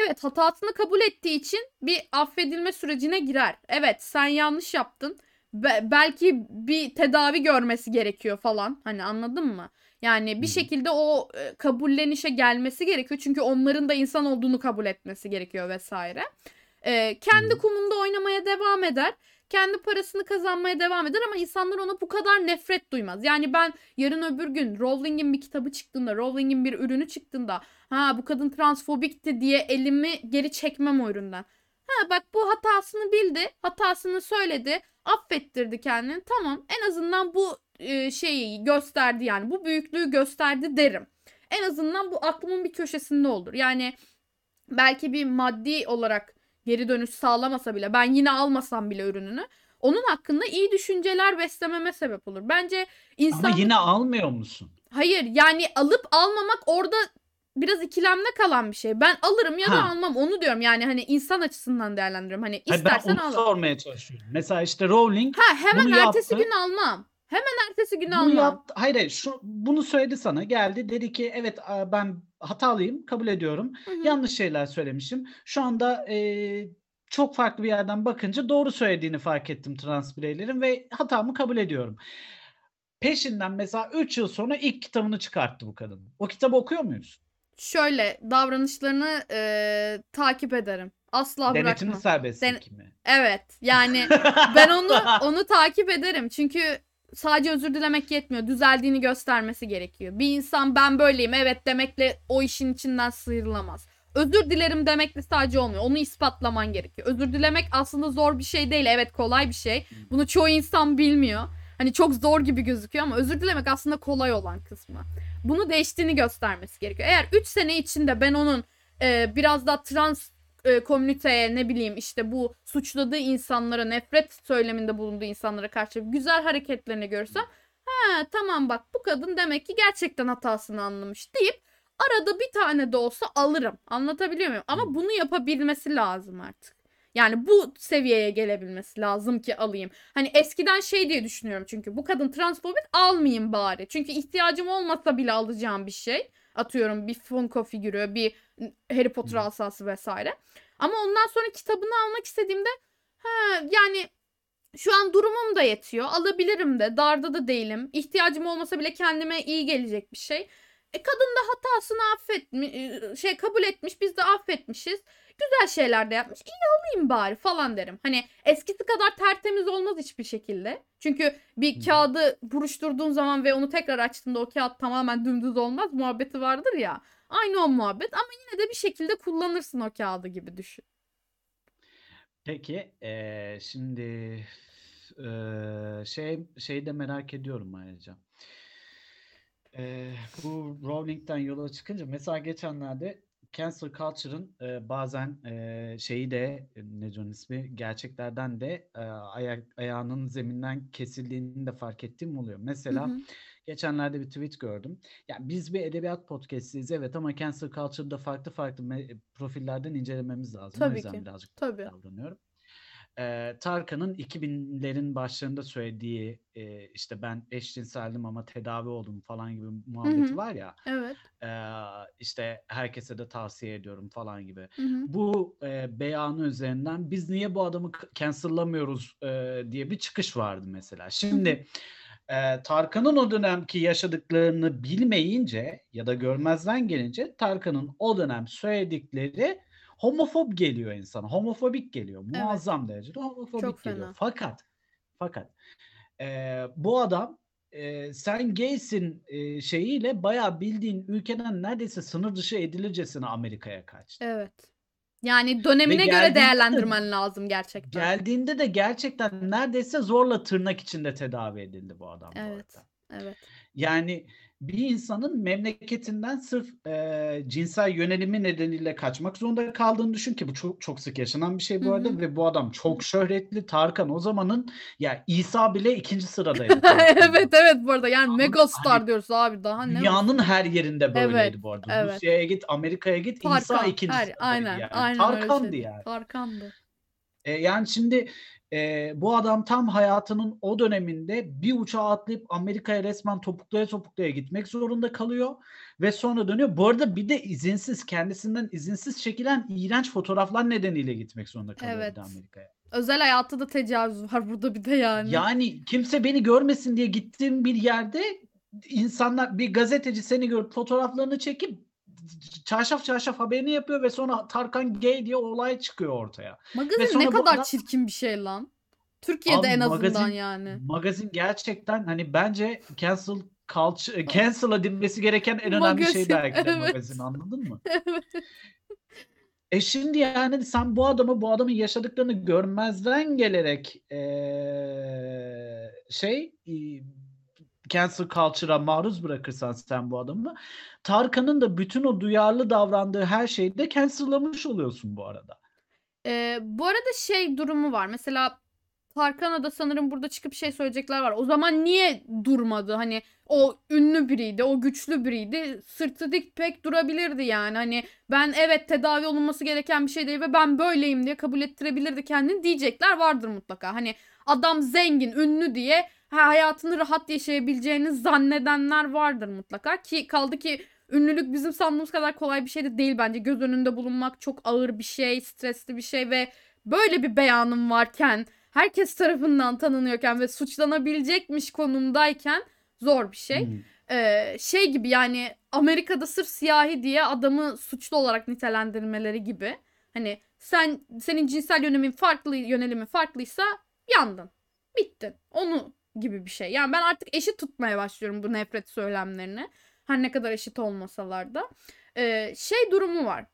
evet hatasını kabul ettiği için bir affedilme sürecine girer. Evet sen yanlış yaptın. Be- belki bir tedavi görmesi gerekiyor falan. Hani anladın mı? Yani bir şekilde o e, kabullenişe gelmesi gerekiyor. Çünkü onların da insan olduğunu kabul etmesi gerekiyor vesaire. Ee, kendi kumunda oynamaya devam eder. Kendi parasını kazanmaya devam eder ama insanlar ona bu kadar nefret duymaz. Yani ben yarın öbür gün Rowling'in bir kitabı çıktığında, Rowling'in bir ürünü çıktığında ha bu kadın transfobikti diye elimi geri çekmem o üründen. Ha bak bu hatasını bildi, hatasını söyledi, affettirdi kendini. Tamam en azından bu e, şeyi gösterdi yani bu büyüklüğü gösterdi derim. En azından bu aklımın bir köşesinde olur. Yani belki bir maddi olarak geri dönüş sağlamasa bile ben yine almasam bile ürününü onun hakkında iyi düşünceler beslememe sebep olur. Bence insan Ama yine almıyor musun? hayır yani alıp almamak orada biraz ikilemde kalan bir şey. Ben alırım ya da Ha. almam onu diyorum. Yani hani insan açısından değerlendiriyorum. Hani Hayır, ben istersen onu al. sormaya çalışıyorum. Mesela işte Rowling Ha hemen ertesi yaptı. gün almam. Hemen ertesi gün almam. yaptı. Hayır, hayır şu bunu söyledi sana. Geldi dedi ki evet ben hatalıyım kabul ediyorum. Hı hı. Yanlış şeyler söylemişim. Şu anda e, çok farklı bir yerden bakınca doğru söylediğini fark ettim trans bireylerin ve hatamı kabul ediyorum. Peşinden mesela 3 yıl sonra ilk kitabını çıkarttı bu kadın. O kitabı okuyor muyuz? Şöyle davranışlarını e, takip ederim. Asla Denetimli bırakmam. serbestlik mi? Evet yani ben onu onu takip ederim. Çünkü sadece özür dilemek yetmiyor. Düzeldiğini göstermesi gerekiyor. Bir insan ben böyleyim evet demekle o işin içinden sıyrılamaz. Özür dilerim demekle sadece olmuyor. Onu ispatlaman gerekiyor. Özür dilemek aslında zor bir şey değil. Evet kolay bir şey. Bunu çoğu insan bilmiyor. Hani çok zor gibi gözüküyor ama özür dilemek aslında kolay olan kısmı. Bunu değiştiğini göstermesi gerekiyor. Eğer 3 sene içinde ben onun e, biraz daha trans e, komüniteye ne bileyim işte bu suçladığı insanlara nefret söyleminde bulunduğu insanlara karşı güzel hareketlerini görürsem ha tamam bak bu kadın demek ki gerçekten hatasını anlamış deyip arada bir tane de olsa alırım. Anlatabiliyor muyum? Ama bunu yapabilmesi lazım artık. Yani bu seviyeye gelebilmesi lazım ki alayım. Hani eskiden şey diye düşünüyorum çünkü bu kadın transfobik almayayım bari. Çünkü ihtiyacım olmasa bile alacağım bir şey. Atıyorum bir Funko figürü, bir Harry Potter asası vesaire. Ama ondan sonra kitabını almak istediğimde ha yani şu an durumum da yetiyor. Alabilirim de. Darda da değilim. İhtiyacım olmasa bile kendime iyi gelecek bir şey. E kadın da hatasını affetmiş, şey kabul etmiş, biz de affetmişiz. Güzel şeyler de yapmış. İyi alayım bari falan derim. Hani eskisi kadar tertemiz olmaz hiçbir şekilde. Çünkü bir kağıdı buruşturduğun zaman ve onu tekrar açtığında o kağıt tamamen dümdüz olmaz muhabbeti vardır ya. Aynı o muhabbet ama yine de bir şekilde kullanırsın o kağıdı gibi düşün. Peki eee, şimdi eee, şey şeyi de merak ediyorum ayrıca. Eee, bu Rowling'den yola çıkınca mesela geçenlerde cancel culture'ın eee, bazen eee, şeyi de e, ne onun ismi gerçeklerden de eee, ayak, ayağının zeminden kesildiğini de fark ettiğim oluyor. Hı Mesela hı. Geçenlerde bir tweet gördüm. Ya biz bir edebiyat podcast'iyiz evet ama cancel culture'da farklı farklı me- profillerden incelememiz lazım. O Tabii yüzden ki. birazcık Tabii. davranıyorum. Eee, Tarkan'ın 2000'lerin başlarında söylediği eee, işte ben eşcinseldim ama tedavi oldum falan gibi muhabbeti hı. var ya Evet. eee, işte herkese de tavsiye ediyorum falan gibi. Hı hı. Bu eee, beyanı üzerinden biz niye bu adamı cancel'lamıyoruz eee, diye bir çıkış vardı mesela. Hı hı. Eee, Tarkan'ın o dönemki yaşadıklarını bilmeyince ya da görmezden gelince Tarkan'ın o dönem söyledikleri homofob geliyor insana. Homofobik geliyor. Evet. Muazzam derecede homofobik Çok geliyor. fena. Fakat fakat eee, bu adam eee, sen gaysin eee, şeyiyle bayağı bildiğin ülkeden neredeyse sınır dışı edilircesine Amerika'ya kaçtı. Evet. Yani Ve dönemine göre geldiğinde değerlendirmen lazım gerçekten. geldiğinde de gerçekten neredeyse zorla tırnak içinde tedavi edildi bu adam bu Evet. arada. Evet. Yani bir insanın memleketinden sırf, eee, cinsel yönelimi nedeniyle kaçmak zorunda kaldığını düşün ki bu çok çok sık yaşanan bir şey bu arada hı. ve bu adam çok şöhretli. Tarkan o zamanın ya İsa bile 2'nci sıradaydı. Evet, evet bu arada yani megastar Hani diyoruz abi daha ne dünyanın olsun. her yerinde Evet, böyleydi bu arada. evet. Rusya'ya git, Amerika'ya git İsa Tarkan 2'nci her sıradaydı aynen, yani. aynen Tarkan'dı yani. Tarkan'dı. Eee, yani şimdi, eee, bu adam tam hayatının o döneminde bir uçağa atlayıp Amerika'ya resmen topuklaya topuklaya gitmek zorunda kalıyor ve sonra dönüyor. Bu arada bir de izinsiz, kendisinden izinsiz çekilen iğrenç fotoğraflar nedeniyle gitmek zorunda kalıyor Evet. Amerika'ya. Özel hayatta da tecavüz var burada bir de yani. Yani kimse beni görmesin diye gittiğin bir yerde insanlar bir gazeteci seni görüp fotoğraflarını çekip çarşaf çarşaf haberini yapıyor ve sonra Tarkan gay diye olay çıkıyor ortaya. Magazin ne kadar adam çirkin bir şey lan. Türkiye'de Abi en azından magazin yani. magazin gerçekten hani bence cancel culture cancel edilmesi gereken en önemli şey Magazin belki de evet. magazin anladın mı? Evet. E şimdi yani sen bu adamı bu adamın yaşadıklarını görmezden gelerek eee, şey cancel culture'a maruz bırakırsan sen bu adamı Tarkan'ın da bütün o duyarlı davrandığı her şeyi de cancel'lamış oluyorsun bu arada. Eee, bu arada şey durumu var. Mesela Tarkan'a da sanırım burada çıkıp şey söyleyecekler var. O zaman niye durmadı? Hani o ünlü biriydi, o güçlü biriydi. Sırtı dik pek durabilirdi yani. Hani ben evet tedavi olunması gereken bir şey değil ve ben böyleyim diye kabul ettirebilirdi kendini diyecekler vardır mutlaka. Hani adam zengin, ünlü diye ha, hayatını rahat yaşayabileceğini zannedenler vardır mutlaka. Ki kaldı ki ünlülük bizim sandığımız kadar kolay bir şey de değil bence. Göz önünde bulunmak çok ağır bir şey, stresli bir şey ve böyle bir beyanım varken, herkes tarafından tanınıyorken ve suçlanabilecekmiş konumdayken zor bir şey. Hımm. Eee, şey gibi yani Amerika'da sırf siyahi diye adamı suçlu olarak nitelendirmeleri gibi. Hani sen senin cinsel yönelimin farklı yönelimin farklıysa yandın. Bittin. Onu gibi bir şey. Yani ben artık eşit tutmaya başlıyorum bu nefret söylemlerini. Her ne kadar eşit olmasalar da. Eee, şey durumu var.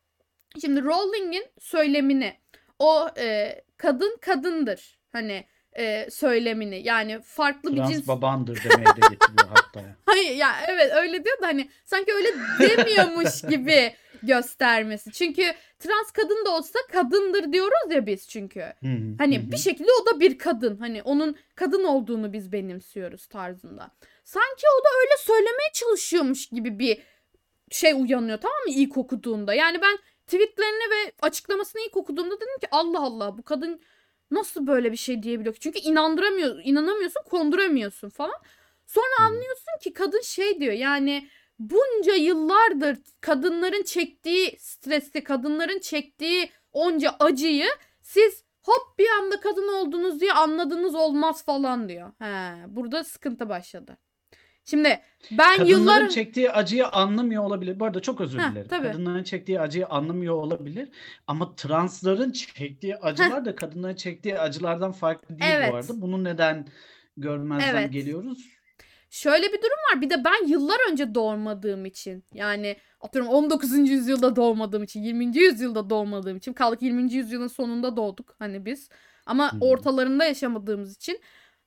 Şimdi Rowling'in söylemini o eee, kadın kadındır hani eee, söylemini yani farklı bir Trans cins babandır demeye de getiriyor hatta. Hayır ya evet öyle diyor da hani sanki öyle demiyormuş gibi göstermesi. Çünkü trans kadın da olsa kadındır diyoruz ya biz çünkü. Hı hı. Hı Hani bir hı. şekilde o da bir kadın. Hani onun kadın olduğunu biz benimsiyoruz tarzında. Sanki o da öyle söylemeye çalışıyormuş gibi bir şey uyanıyor tamam mı ilk okuduğunda. Yani ben tweetlerini ve açıklamasını ilk okuduğumda dedim ki Allah Allah bu kadın nasıl böyle bir şey diyebiliyor? Çünkü inandıramıyor, inanamıyorsun, konduramıyorsun falan. Sonra anlıyorsun ki kadın şey diyor yani bunca yıllardır kadınların çektiği stresi, kadınların çektiği onca acıyı siz hop bir anda kadın oldunuz diye anladınız olmaz falan diyor. He, burada sıkıntı başladı. Şimdi ben Kadınların yıllar çektiği acıyı anlamıyor olabilir. Bu arada çok özür Heh, dilerim. tabii. Kadınların çektiği acıyı anlamıyor olabilir ama transların çektiği acılar da kadınların çektiği acılardan farklı değil bu Evet. arada. Bunu neden görmezden Evet. geliyoruz? Şöyle bir durum var. Bir de ben yıllar önce doğmadığım için yani atıyorum 19. yüzyılda doğmadığım için 20. yüzyılda doğmadığım için kaldık 20. yüzyılın sonunda doğduk hani biz. Ama ortalarında yaşamadığımız için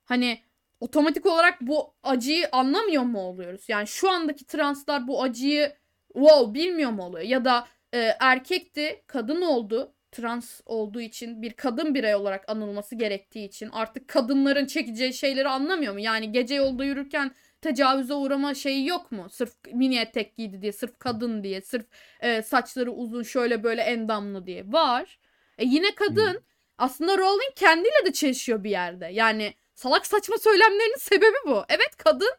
hani otomatik olarak bu acıyı anlamıyor mu oluyoruz? Yani şu andaki translar bu acıyı wow bilmiyor mu oluyor? Ya da e, erkekti kadın oldu trans olduğu için bir kadın birey olarak anılması gerektiği için artık kadınların çekeceği şeyleri anlamıyor mu? Yani gece yolda yürürken tecavüze uğrama şeyi yok mu? Sırf mini etek giydi diye, sırf kadın diye, sırf e, saçları uzun şöyle böyle endamlı diye. Var. E yine kadın. Hı. Aslında Rowling kendiyle de çelişiyor bir yerde. Yani salak saçma söylemlerinin sebebi bu. Evet kadın.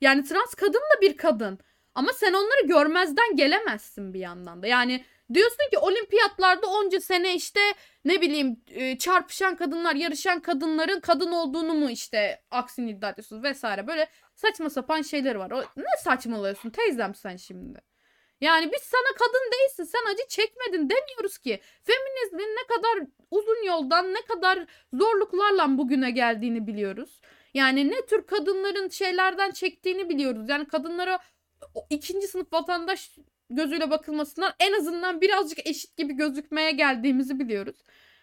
Yani trans kadın da bir kadın. Ama sen onları görmezden gelemezsin bir yandan da. Yani diyorsun ki olimpiyatlarda onca sene işte ne bileyim e, çarpışan kadınlar, yarışan kadınların kadın olduğunu mu işte aksini iddia ediyorsunuz vesaire. Böyle saçma sapan şeyler var. O, ne saçmalıyorsun teyzem sen şimdi? Yani biz sana kadın değilsin, sen acı çekmedin demiyoruz ki. Feminizmin ne kadar uzun yoldan, ne kadar zorluklarla bugüne geldiğini biliyoruz. Yani ne tür kadınların şeylerden çektiğini biliyoruz. Yani kadınlara ikinci sınıf vatandaş gözüyle bakılmasından en azından birazcık eşit gibi gözükmeye geldiğimizi biliyoruz.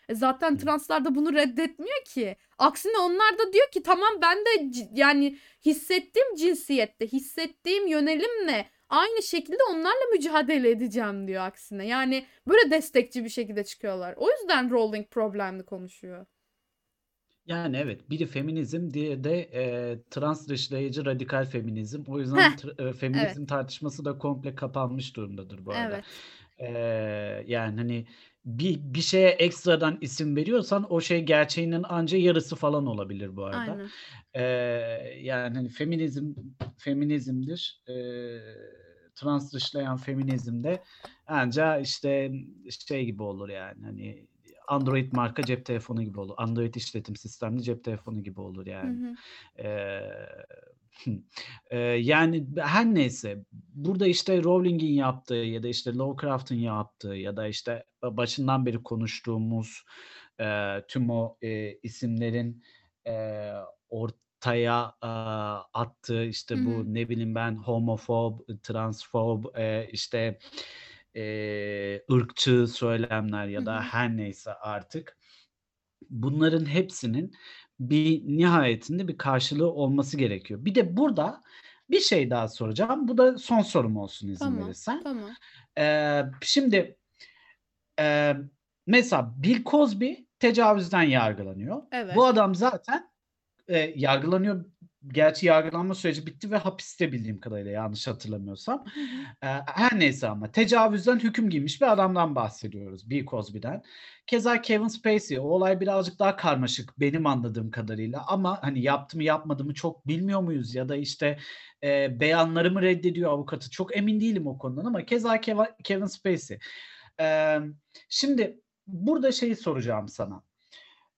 E zaten translar da bunu reddetmiyor ki. Aksine onlar da diyor ki tamam ben de yani hissettiğim cinsiyette, hissettiğim yönelimle aynı şekilde onlarla mücadele edeceğim diyor aksine. Yani böyle destekçi bir şekilde çıkıyorlar. O yüzden Rowling problemli konuşuyor. Yani evet biri feminizm diye de e, trans dışlayıcı radikal feminizm. O yüzden Heh, tr- e, evet. feminizm tartışması da komple kapanmış durumdadır bu arada. Evet. E, yani hani bir bir şeye ekstradan isim veriyorsan o şey gerçeğinin anca yarısı falan olabilir bu arada. Aynen. E, yani hani feminizm feminizmdir. E, trans dışlayan feminizm de anca işte şey gibi olur yani hani Android marka cep telefonu gibi olur. Android işletim sistemli cep telefonu gibi olur yani. hı. Eee, yani her neyse burada işte Rowling'in yaptığı ya da işte Lovecraft'ın yaptığı ya da işte başından beri konuştuğumuz eee, tüm o eee, isimlerin eee, ortaya eee, attığı işte bu ne bileyim ben homofob, transfob eee, işte eee, ırkçı söylemler ya da her neyse artık bunların hepsinin bir nihayetinde bir karşılığı olması gerekiyor. Bir de burada bir şey daha soracağım. Bu da son sorum olsun izin Tamam. verirsen. Tamam. Eee, şimdi eee, mesela Bill Cosby tecavüzden yargılanıyor. Evet. Bu adam zaten eee, yargılanıyor. Gerçi yargılanma süreci bitti ve hapiste bildiğim kadarıyla yanlış hatırlamıyorsam. Eee, her neyse ama tecavüzden hüküm giymiş bir adamdan bahsediyoruz. Bill Cosby'den. Keza Kevin Spacey. O olay birazcık daha karmaşık benim anladığım kadarıyla ama hani yaptı mı yapmadı mı çok bilmiyor muyuz ya da işte eee, beyanları mı reddediyor avukatı çok emin değilim o konudan ama keza Keva- Kevin Spacey. Eee, şimdi burada şeyi soracağım sana.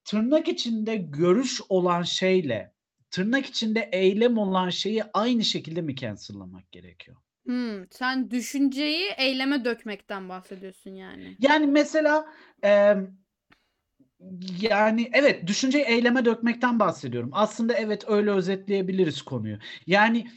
Tırnak içinde görüş olan şeyle tırnak içinde eylem olan şeyi aynı şekilde mi cancel'lamak gerekiyor? Hmm, sen düşünceyi eyleme dökmekten bahsediyorsun yani. Yani mesela eee, yani evet düşünceyi eyleme dökmekten bahsediyorum. Aslında evet öyle özetleyebiliriz konuyu. Yani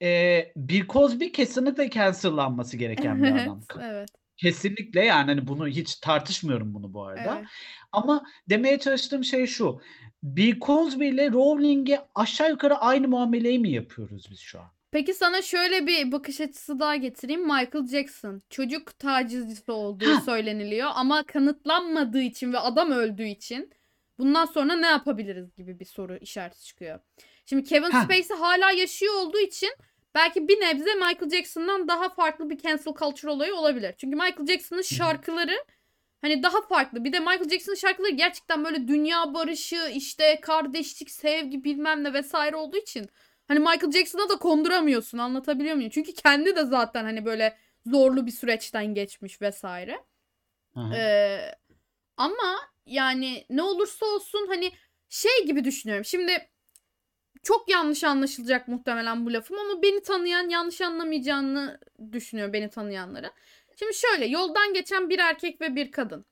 eee Bill Cosby kesinlikle cancel'lanması gereken bir adam. Evet, Kesinlikle yani hani bunu hiç tartışmıyorum bunu bu arada. evet. Ama demeye çalıştığım şey şu. Bill Cosby ile Rowling'e aşağı yukarı aynı muameleyi mi yapıyoruz biz şu an? Peki sana şöyle bir bakış açısı daha getireyim. Michael Jackson çocuk tacizcisi olduğu Heh. söyleniliyor ama kanıtlanmadığı için ve adam öldüğü için bundan sonra ne yapabiliriz gibi bir soru işareti çıkıyor. Şimdi Kevin Heh. Spacey hala yaşıyor olduğu için belki bir nebze Michael Jackson'dan daha farklı bir cancel culture olayı olabilir. Çünkü Michael Jackson'ın şarkıları hani daha farklı. Bir de Michael Jackson'ın şarkıları gerçekten böyle dünya barışı, işte kardeşlik, sevgi bilmem ne vesaire olduğu için hani Michael Jackson'a da konduramıyorsun anlatabiliyor muyum? Çünkü kendi de zaten hani böyle zorlu bir süreçten geçmiş vesaire. Hı hı. Ee, ama yani ne olursa olsun hani şey gibi düşünüyorum. Şimdi çok yanlış anlaşılacak muhtemelen bu lafım ama beni tanıyan yanlış anlamayacağını düşünüyor beni tanıyanları. Şimdi şöyle yoldan geçen bir erkek ve bir kadın.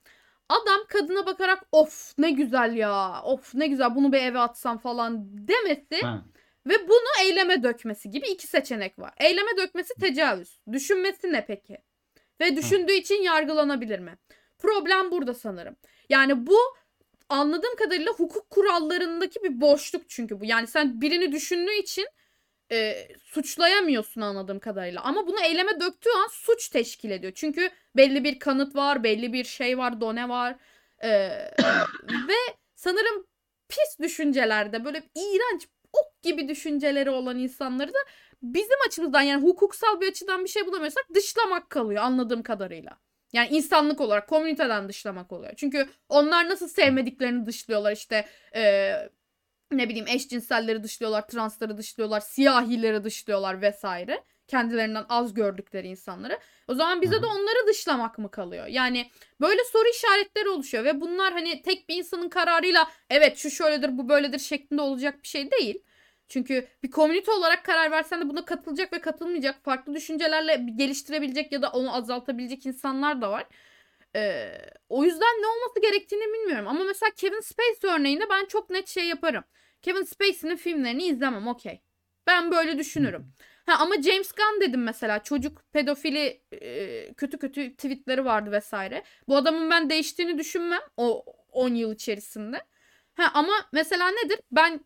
Adam kadına bakarak of ne güzel ya of ne güzel bunu bir eve atsam falan demesi Ha. ve bunu eyleme dökmesi gibi iki seçenek var. Eyleme dökmesi tecavüz. Düşünmesi ne peki? Ve düşündüğü için yargılanabilir mi? Problem burada sanırım. Yani bu anladığım kadarıyla hukuk kurallarındaki bir boşluk çünkü bu. Yani sen birini düşündüğü için e, suçlayamıyorsun anladığım kadarıyla. Ama bunu eyleme döktüğü an suç teşkil ediyor. Çünkü belli bir kanıt var, belli bir şey var, done var. E, ve sanırım pis düşüncelerde böyle iğrenç ok gibi düşünceleri olan insanları da bizim açımızdan yani hukuksal bir açıdan bir şey bulamıyorsak dışlamak kalıyor anladığım kadarıyla. Yani insanlık olarak komüniteden dışlamak oluyor. Çünkü onlar nasıl sevmediklerini dışlıyorlar işte e, ne bileyim eşcinselleri dışlıyorlar, transları dışlıyorlar, siyahileri dışlıyorlar vesaire. Kendilerinden az gördükleri insanları. O zaman bize de onları dışlamak mı kalıyor? Yani böyle soru işaretleri oluşuyor ve bunlar hani tek bir insanın kararıyla evet şu şöyledir bu böyledir şeklinde olacak bir şey değil. Çünkü bir komünite olarak karar versen de buna katılacak ve katılmayacak, farklı düşüncelerle geliştirebilecek ya da onu azaltabilecek insanlar da var. Ee, o yüzden ne olması gerektiğini bilmiyorum. Ama mesela Kevin Spacey örneğinde ben çok net şey yaparım. Kevin Spacey'nin filmlerini izlemem okey. Ben böyle düşünürüm. Ha ama James Gunn dedim mesela çocuk pedofili e, kötü kötü tweetleri vardı vesaire. Bu adamın ben değiştiğini düşünmem. O 10 yıl içerisinde. Ha, ama mesela nedir? Ben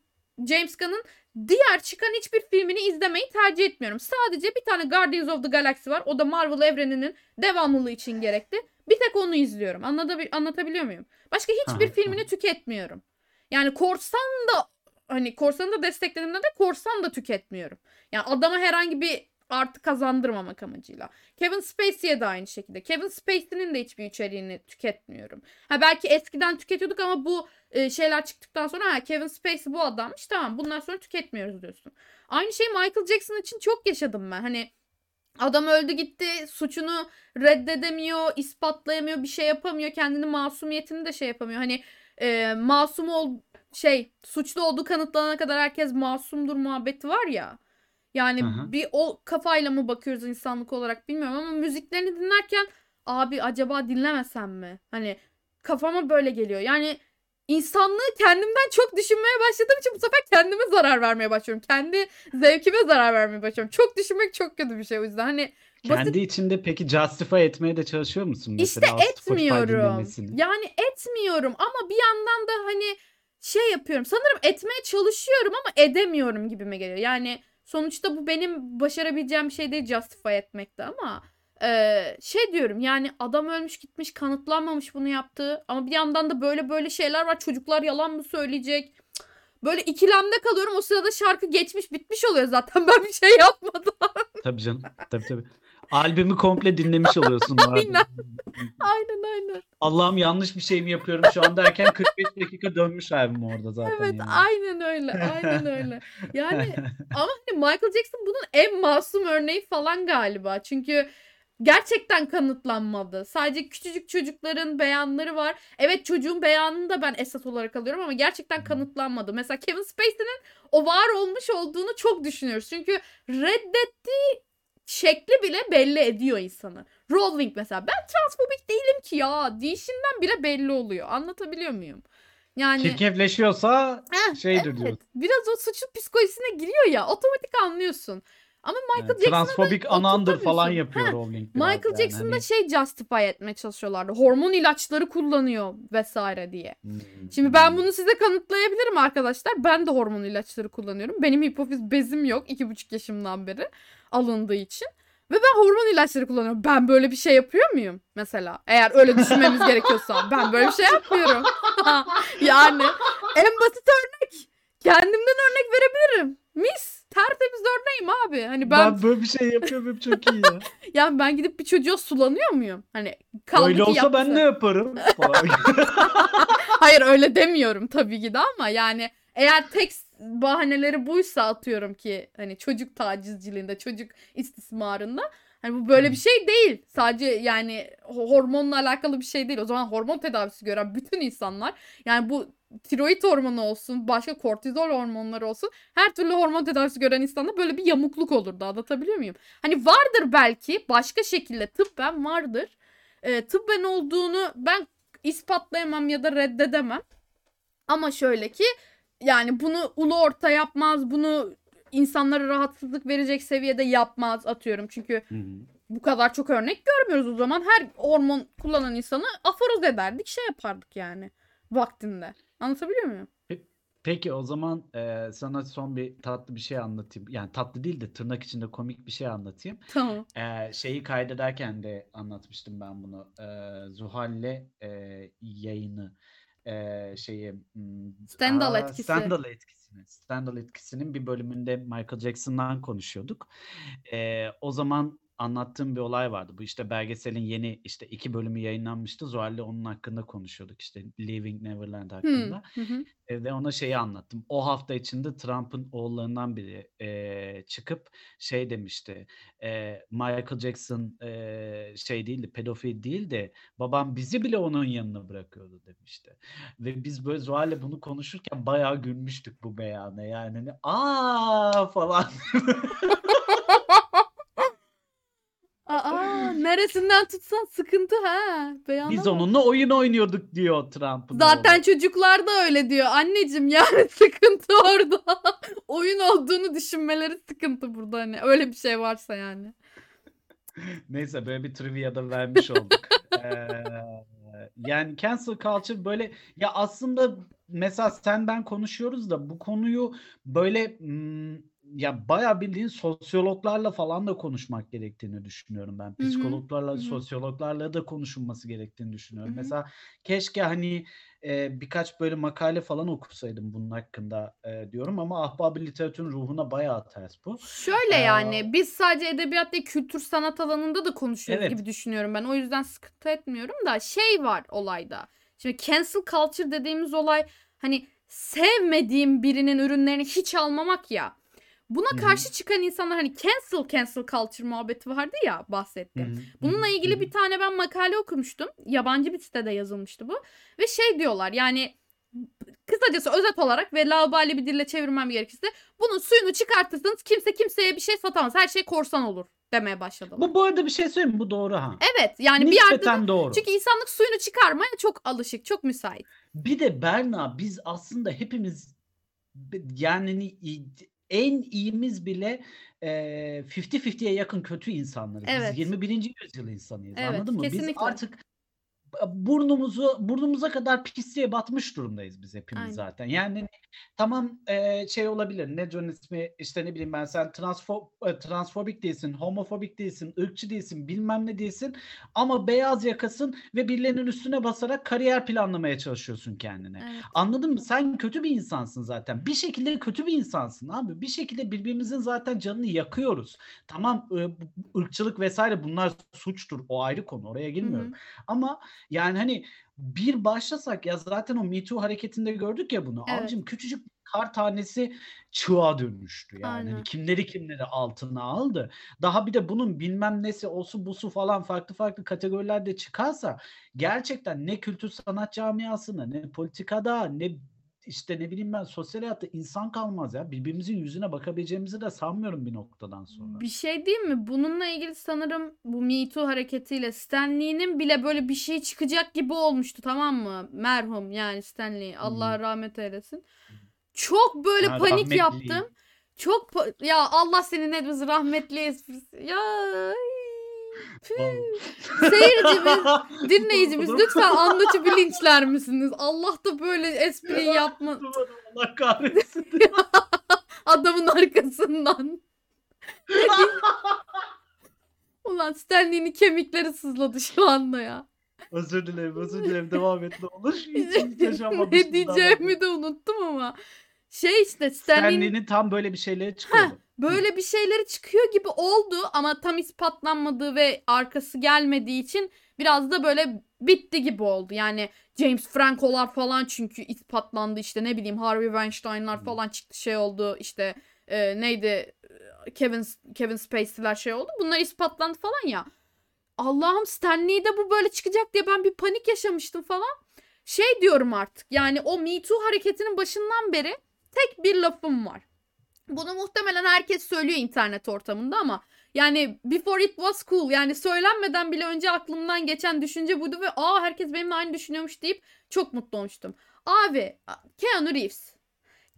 James Gunn'ın diğer çıkan hiçbir filmini izlemeyi tercih etmiyorum. Sadece bir tane Guardians of the Galaxy var. O da Marvel evreninin devamlılığı için gerekli. Bir tek onu izliyorum. Anlatabil anlatabiliyor muyum? Başka hiçbir Aha, filmini tüketmiyorum. Yani korsan da hani korsanı da desteklediğimde de korsan da tüketmiyorum. Yani adama herhangi bir artı kazandırmamak amacıyla. Kevin Spacey'e de aynı şekilde. Kevin Spacey'nin de hiçbir içeriğini tüketmiyorum. Ha belki eskiden tüketiyorduk ama bu e, şeyler çıktıktan sonra ha Kevin Spacey bu adammış tamam bundan sonra tüketmiyoruz diyorsun. Aynı şeyi Michael Jackson için çok yaşadım ben. Hani adam öldü gitti suçunu reddedemiyor, ispatlayamıyor, bir şey yapamıyor. Kendini masumiyetini de şey yapamıyor. Hani e, masum ol şey suçlu olduğu kanıtlanana kadar herkes masumdur muhabbeti var ya. Yani Hı hı. bir o kafayla mı bakıyoruz insanlık olarak bilmiyorum ama müziklerini dinlerken abi acaba dinlemesem mi? Hani kafama böyle geliyor. Yani insanlığı kendimden çok düşünmeye başladığım için bu sefer kendime zarar vermeye başlıyorum. Kendi zevkime zarar vermeye başlıyorum. Çok düşünmek çok kötü bir şey o yüzden. Hani basit Kendi içinde peki justify etmeye de çalışıyor musun işte mesela Spotify etmiyorum. Yani etmiyorum ama bir yandan da hani şey yapıyorum. Sanırım etmeye çalışıyorum ama edemiyorum gibime geliyor. Yani sonuçta bu benim başarabileceğim bir şey değil justify etmekte ama eee, şey diyorum yani adam ölmüş gitmiş kanıtlanmamış bunu yaptığı ama bir yandan da böyle böyle şeyler var. Çocuklar yalan mı söyleyecek? Böyle ikilemde kalıyorum. O sırada şarkı geçmiş bitmiş oluyor zaten. Ben bir şey yapmadım. Tabii canım. Tabii tabii. Albümü komple dinlemiş oluyorsun. Aynen. Aynen aynen. Allah'ım yanlış bir şey mi yapıyorum şu an derken 45 dakika dönmüş albüm orada zaten Evet yani. aynen öyle. Aynen öyle. Yani ama hani Michael Jackson bunun en masum örneği falan galiba. Çünkü gerçekten kanıtlanmadı. Sadece küçücük çocukların beyanları var. Evet çocuğun beyanını da ben esas olarak alıyorum ama gerçekten kanıtlanmadı. Mesela Kevin Spacey'nin o var olmuş olduğunu çok düşünüyoruz. Çünkü reddettiği şekli bile belli ediyor insanı. Rowling mesela ben transfobik değilim ki ya. Deyişinden bile belli oluyor. Anlatabiliyor muyum? Yani Çirkefleşiyorsa Heh, şeydir diyor. evet. Biraz o suçlu psikolojisine giriyor ya. Otomatik anlıyorsun. Ama Michael Yani Jackson'a transfobik anandır falan yapıyor Rowling Michael yani. Jackson da Hani- şey justify etmeye çalışıyorlardı. Hormon ilaçları kullanıyor vesaire diye. Hmm, Şimdi ben bunu size kanıtlayabilirim arkadaşlar. Ben de hormon ilaçları kullanıyorum. Benim hipofiz bezim yok. iki buçuk yaşımdan beri alındığı için. Ve ben hormon ilaçları kullanıyorum. Ben böyle bir şey yapıyor muyum mesela? Eğer öyle düşünmemiz gerekiyorsa. Ben böyle bir şey yapmıyorum. yani en basit örnek. Kendimden örnek verebilirim. Mis. Tertemiz örneğim abi. Hani ben, Ben böyle bir şey yapıyorum çok iyi ya. yani ben gidip bir çocuğa sulanıyor muyum? Hani kaldı Öyle olsa ben yapsa. de yaparım. Hayır öyle demiyorum tabii ki de ama yani eğer tek bahaneleri buysa atıyorum ki hani çocuk tacizciliğinde, çocuk istismarında hani bu böyle bir şey değil. Sadece yani ho- hormonla alakalı bir şey değil. O zaman hormon tedavisi gören bütün insanlar yani bu tiroid hormonu olsun, başka kortizol hormonları olsun her türlü hormon tedavisi gören insanda böyle bir yamukluk olurdu. Anlatabiliyor muyum? Hani vardır belki başka şekilde tıbben vardır. Ee, tıbben olduğunu ben ispatlayamam ya da reddedemem. Ama şöyle ki yani bunu ulu orta yapmaz, bunu insanlara rahatsızlık verecek seviyede yapmaz atıyorum. Çünkü Hı hı. bu kadar çok örnek görmüyoruz o zaman. Her hormon kullanan insanı aforoz ederdik, şey yapardık yani vaktinde. Anlatabiliyor muyum? Peki o zaman e, sana son bir tatlı bir şey anlatayım. Yani tatlı değil de tırnak içinde komik bir şey anlatayım. Tamam. E, şeyi kaydederken de anlatmıştım ben bunu. E, Zuhal'le e, yayını e, şeyi hmm, Stendhal aa, etkisi. Stendhal etkisini. Stendhal etkisinin bir bölümünde Michael Jackson'dan konuşuyorduk. E, o zaman anlattığım bir olay vardı. Bu işte belgeselin yeni işte iki bölümü yayınlanmıştı. Zuhal'le onun hakkında konuşuyorduk. İşte Leaving Neverland hakkında. hı hı. E, ve ona şeyi anlattım. O hafta içinde Trump'ın oğullarından biri e, çıkıp şey demişti. e, Michael Jackson e, şey değildi, pedofil değil de babam bizi bile onun yanına bırakıyordu demişti. Ve biz böyle Zuhal'le bunu konuşurken bayağı gülmüştük bu beyana. Yani hani, aa falan. Aa, neresinden tutsan sıkıntı ha. Beyana biz onunla oyun oynuyorduk diyor Trump'ın Zaten oğlu. çocuklar da öyle diyor. Anneciğim yani sıkıntı orada. Oyun olduğunu düşünmeleri sıkıntı burada hani. Öyle bir şey varsa yani. Neyse böyle bir trivia da vermiş olduk. Ee, yani cancel culture böyle ya aslında mesela sen ben konuşuyoruz da bu konuyu böyle hmm, ya bayağı bildiğin sosyologlarla falan da konuşmak gerektiğini düşünüyorum ben. Psikologlarla, Hı hı. sosyologlarla da konuşulması gerektiğini düşünüyorum. hı. Mesela keşke hani e, birkaç böyle makale falan okusaydım bunun hakkında e, diyorum ama ahbab literatürün ruhuna bayağı ters bu. Şöyle Ee, yani biz sadece edebiyat değil kültür sanat alanında da konuşuyoruz Evet. gibi düşünüyorum ben. O yüzden sıkıntı etmiyorum da şey var olayda. Şimdi cancel culture dediğimiz olay hani sevmediğim birinin ürünlerini hiç almamak ya. Buna Hı hı. karşı çıkan insanlar hani cancel cancel culture muhabbeti vardı ya bahsettim. Bununla ilgili hı. bir tane ben makale okumuştum. Yabancı bir sitede yazılmıştı bu. Ve şey diyorlar yani kısacası özet olarak ve laubali bir dille çevirmem gerekirse bunun suyunu çıkartırsanız kimse kimseye bir şey satamaz. Her şey korsan olur demeye başladılar. Bu bu arada bir şey söyleyeyim? Bu doğru ha. Evet yani bir yerde de- Nispeten doğru. çünkü insanlık suyunu çıkarmaya çok alışık, çok müsait. Bir de Berna biz aslında hepimiz yani en iyimiz bile e, 50-50'ye yakın kötü insanlarız. Evet. Biz 21. yüzyıl insanıyız. Evet, anladın mı? Biz kesinlikle. artık burnumuzu burnumuza kadar pisliğe batmış durumdayız biz hepimiz Aynen. zaten. Yani tamam e, şey olabilir. Ne ismi işte ne bileyim ben sen transfo e, transfobik değilsin, homofobik değilsin, ırkçı değilsin, bilmem ne değilsin ama beyaz yakasın ve birilerinin üstüne basarak kariyer planlamaya çalışıyorsun kendine. Evet. Anladın mı? Sen kötü bir insansın zaten. Bir şekilde kötü bir insansın abi. Bir şekilde birbirimizin zaten canını yakıyoruz. Tamam e, ırkçılık vesaire bunlar suçtur. O ayrı konu. Oraya Hı girmiyorum. hı. Ama yani hani bir başlasak ya zaten o Me Too hareketinde gördük ya bunu. Evet. Abicim küçücük kar tanesi çığa dönüştü yani. Hani kimleri kimleri altına aldı. Daha bir de bunun bilmem nesi osu busu falan farklı farklı kategorilerde çıkarsa gerçekten ne kültür sanat camiasında ne politikada ne işte ne bileyim ben sosyal hayatta insan kalmaz ya. Birbirimizin yüzüne bakabileceğimizi de sanmıyorum bir noktadan sonra. Bir şey diyeyim mi? Bununla ilgili sanırım bu Me Too hareketiyle Stan Lee'nin bile böyle bir şey çıkacak gibi olmuştu tamam mı? Merhum yani Stan Lee. Allah rahmet eylesin. Çok böyle Ha, panik rahmetli. yaptım. Çok pa- ya Allah senin etmesin rahmetli esprisi. Ya. Seyircimiz, dinleyicimiz lütfen anlatıcı bilinçler misiniz? Allah da böyle espriyi yapma Allah kahretsin. adamın arkasından. Ulan Stanley'nin kemikleri sızladı şu anda ya. özür dilerim, özür dilerim. Devam et ne olur. Hiç, ne diyeceğimi de unuttum ama. Şey işte Stanley'nin Stanley'nin tam böyle bir şeyleri çıkıyordu. Böyle bir şeyleri çıkıyor gibi oldu ama tam ispatlanmadığı ve arkası gelmediği için biraz da böyle bitti gibi oldu. Yani James Franco'lar falan çünkü ispatlandı işte ne bileyim Harvey Weinstein'lar falan çıktı şey oldu işte e, neydi Kevin Kevin Spacey'ler şey oldu. Bunlar ispatlandı falan ya. Allah'ım Stanley'de bu böyle çıkacak diye ben bir panik yaşamıştım falan. Şey diyorum artık yani o Me Too hareketinin başından beri tek bir lafım var. Bunu muhtemelen herkes söylüyor internet ortamında ama yani before it was cool yani söylenmeden bile önce aklımdan geçen düşünce buydu ve aa herkes benimle aynı düşünüyormuş deyip çok mutlu olmuştum. Abi Keanu Reeves.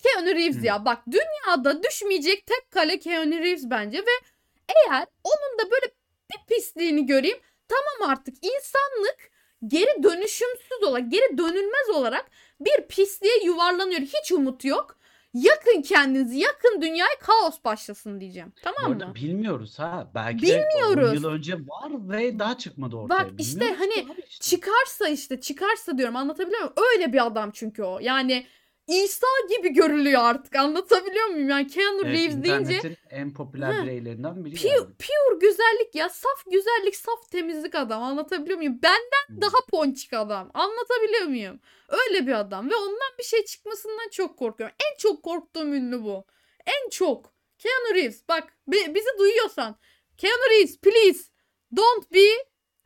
Keanu Reeves Hı. ya bak dünyada düşmeyecek tek kale Keanu Reeves bence ve eğer onun da böyle bir pisliğini göreyim tamam artık insanlık geri dönüşümsüz olarak geri dönülmez olarak bir pisliğe yuvarlanıyor. Hiç umut yok. Yakın kendinizi, yakın dünyaya kaos başlasın diyeceğim. Tamam mı? bilmiyoruz ha. Belki de Bilmiyoruz. 10 yıl önce var ve daha çıkmadı ortaya. Bak işte hani işte. Çıkarsa işte çıkarsa diyorum anlatabiliyor muyum? Öyle bir adam çünkü o. Yani İsa gibi görülüyor artık anlatabiliyor muyum? Yani Keanu Evet, Reeves deyince en popüler Hı. bireylerinden biri pure, yani. pure güzellik ya. Saf güzellik, saf temizlik adam. Anlatabiliyor muyum? Benden Hı. daha ponçik adam. Anlatabiliyor muyum? Öyle bir adam ve ondan bir şey çıkmasından çok korkuyorum. En çok korktuğum ünlü bu. En çok. Keanu Reeves bak bi- bizi duyuyorsan. Keanu Reeves please don't be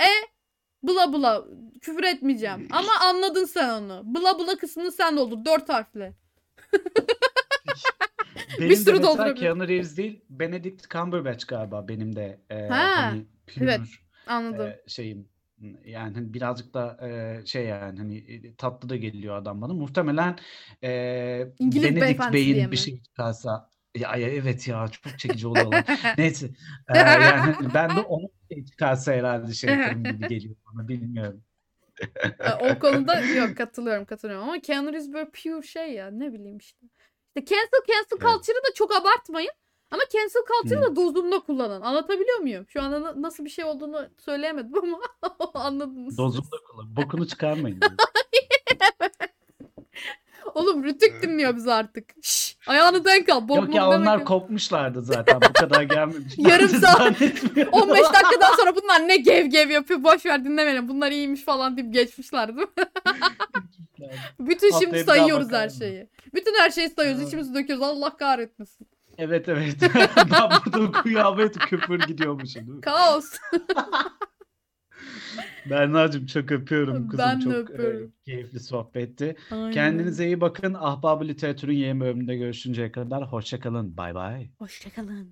a bla bla. Küfür etmeyeceğim. Ama anladın sen onu. Bla bla kısmını sen doldur. Dört harfle. Benim Bir sürü de mesela. Keanu Reeves değil, Benedict Cumberbatch galiba benim de e, Ha, hani pure evet. Anladım. e, şeyim yani hani birazcık da e, şey yani hani e, tatlı da geliyor adam bana. Muhtemelen e, İngiliz Benedict Bey'in bir şey çıkarsa ya, ya evet ya çok çekici oluyorlar. Neyse e, yani ben de şey çıkarsa herhalde şey yaparım gibi geliyor bana bilmiyorum. E, o konuda yok katılıyorum katılıyorum ama Keanu Reeves böyle pure şey ya ne bileyim işte. İşte cancel cancel culture'ı da çok abartmayın. Ama cancel culture'ı da dozunda kullanın. Anlatabiliyor muyum? Şu anda na- nasıl bir şey olduğunu söyleyemedim ama anladınız. Dozunda kullan. Bokunu çıkarmayın. Oğlum Rütük dinliyor bizi artık. Şş, ayağını denk al. Bok Yok ya demek onlar yok. kopmuşlardı zaten. Bu kadar gelmemişler. Yarım saat. Zannetmiyorum. 15 dakikadan sonra bunlar ne gev gev yapıyor. Boş ver dinlemeyelim. Bunlar iyiymiş falan deyip geçmişler değil mi? Bütün şimdi daha sayıyoruz her şeyi. Bütün her şeyi sayıyoruz. Evet. İçimizi döküyoruz. Allah kahretmesin. Evet evet. ben burada kıyamet küfür gidiyormuşum. Kaos. Berna'cığım çok öpüyorum kızım. Ben çok e, öpüyorum. keyifli sohbetti. Aynen. Kendinize iyi bakın. Ahbabı Literatür'ün yeni bölümünde görüşünceye kadar hoşçakalın. Bay bay. Hoşçakalın.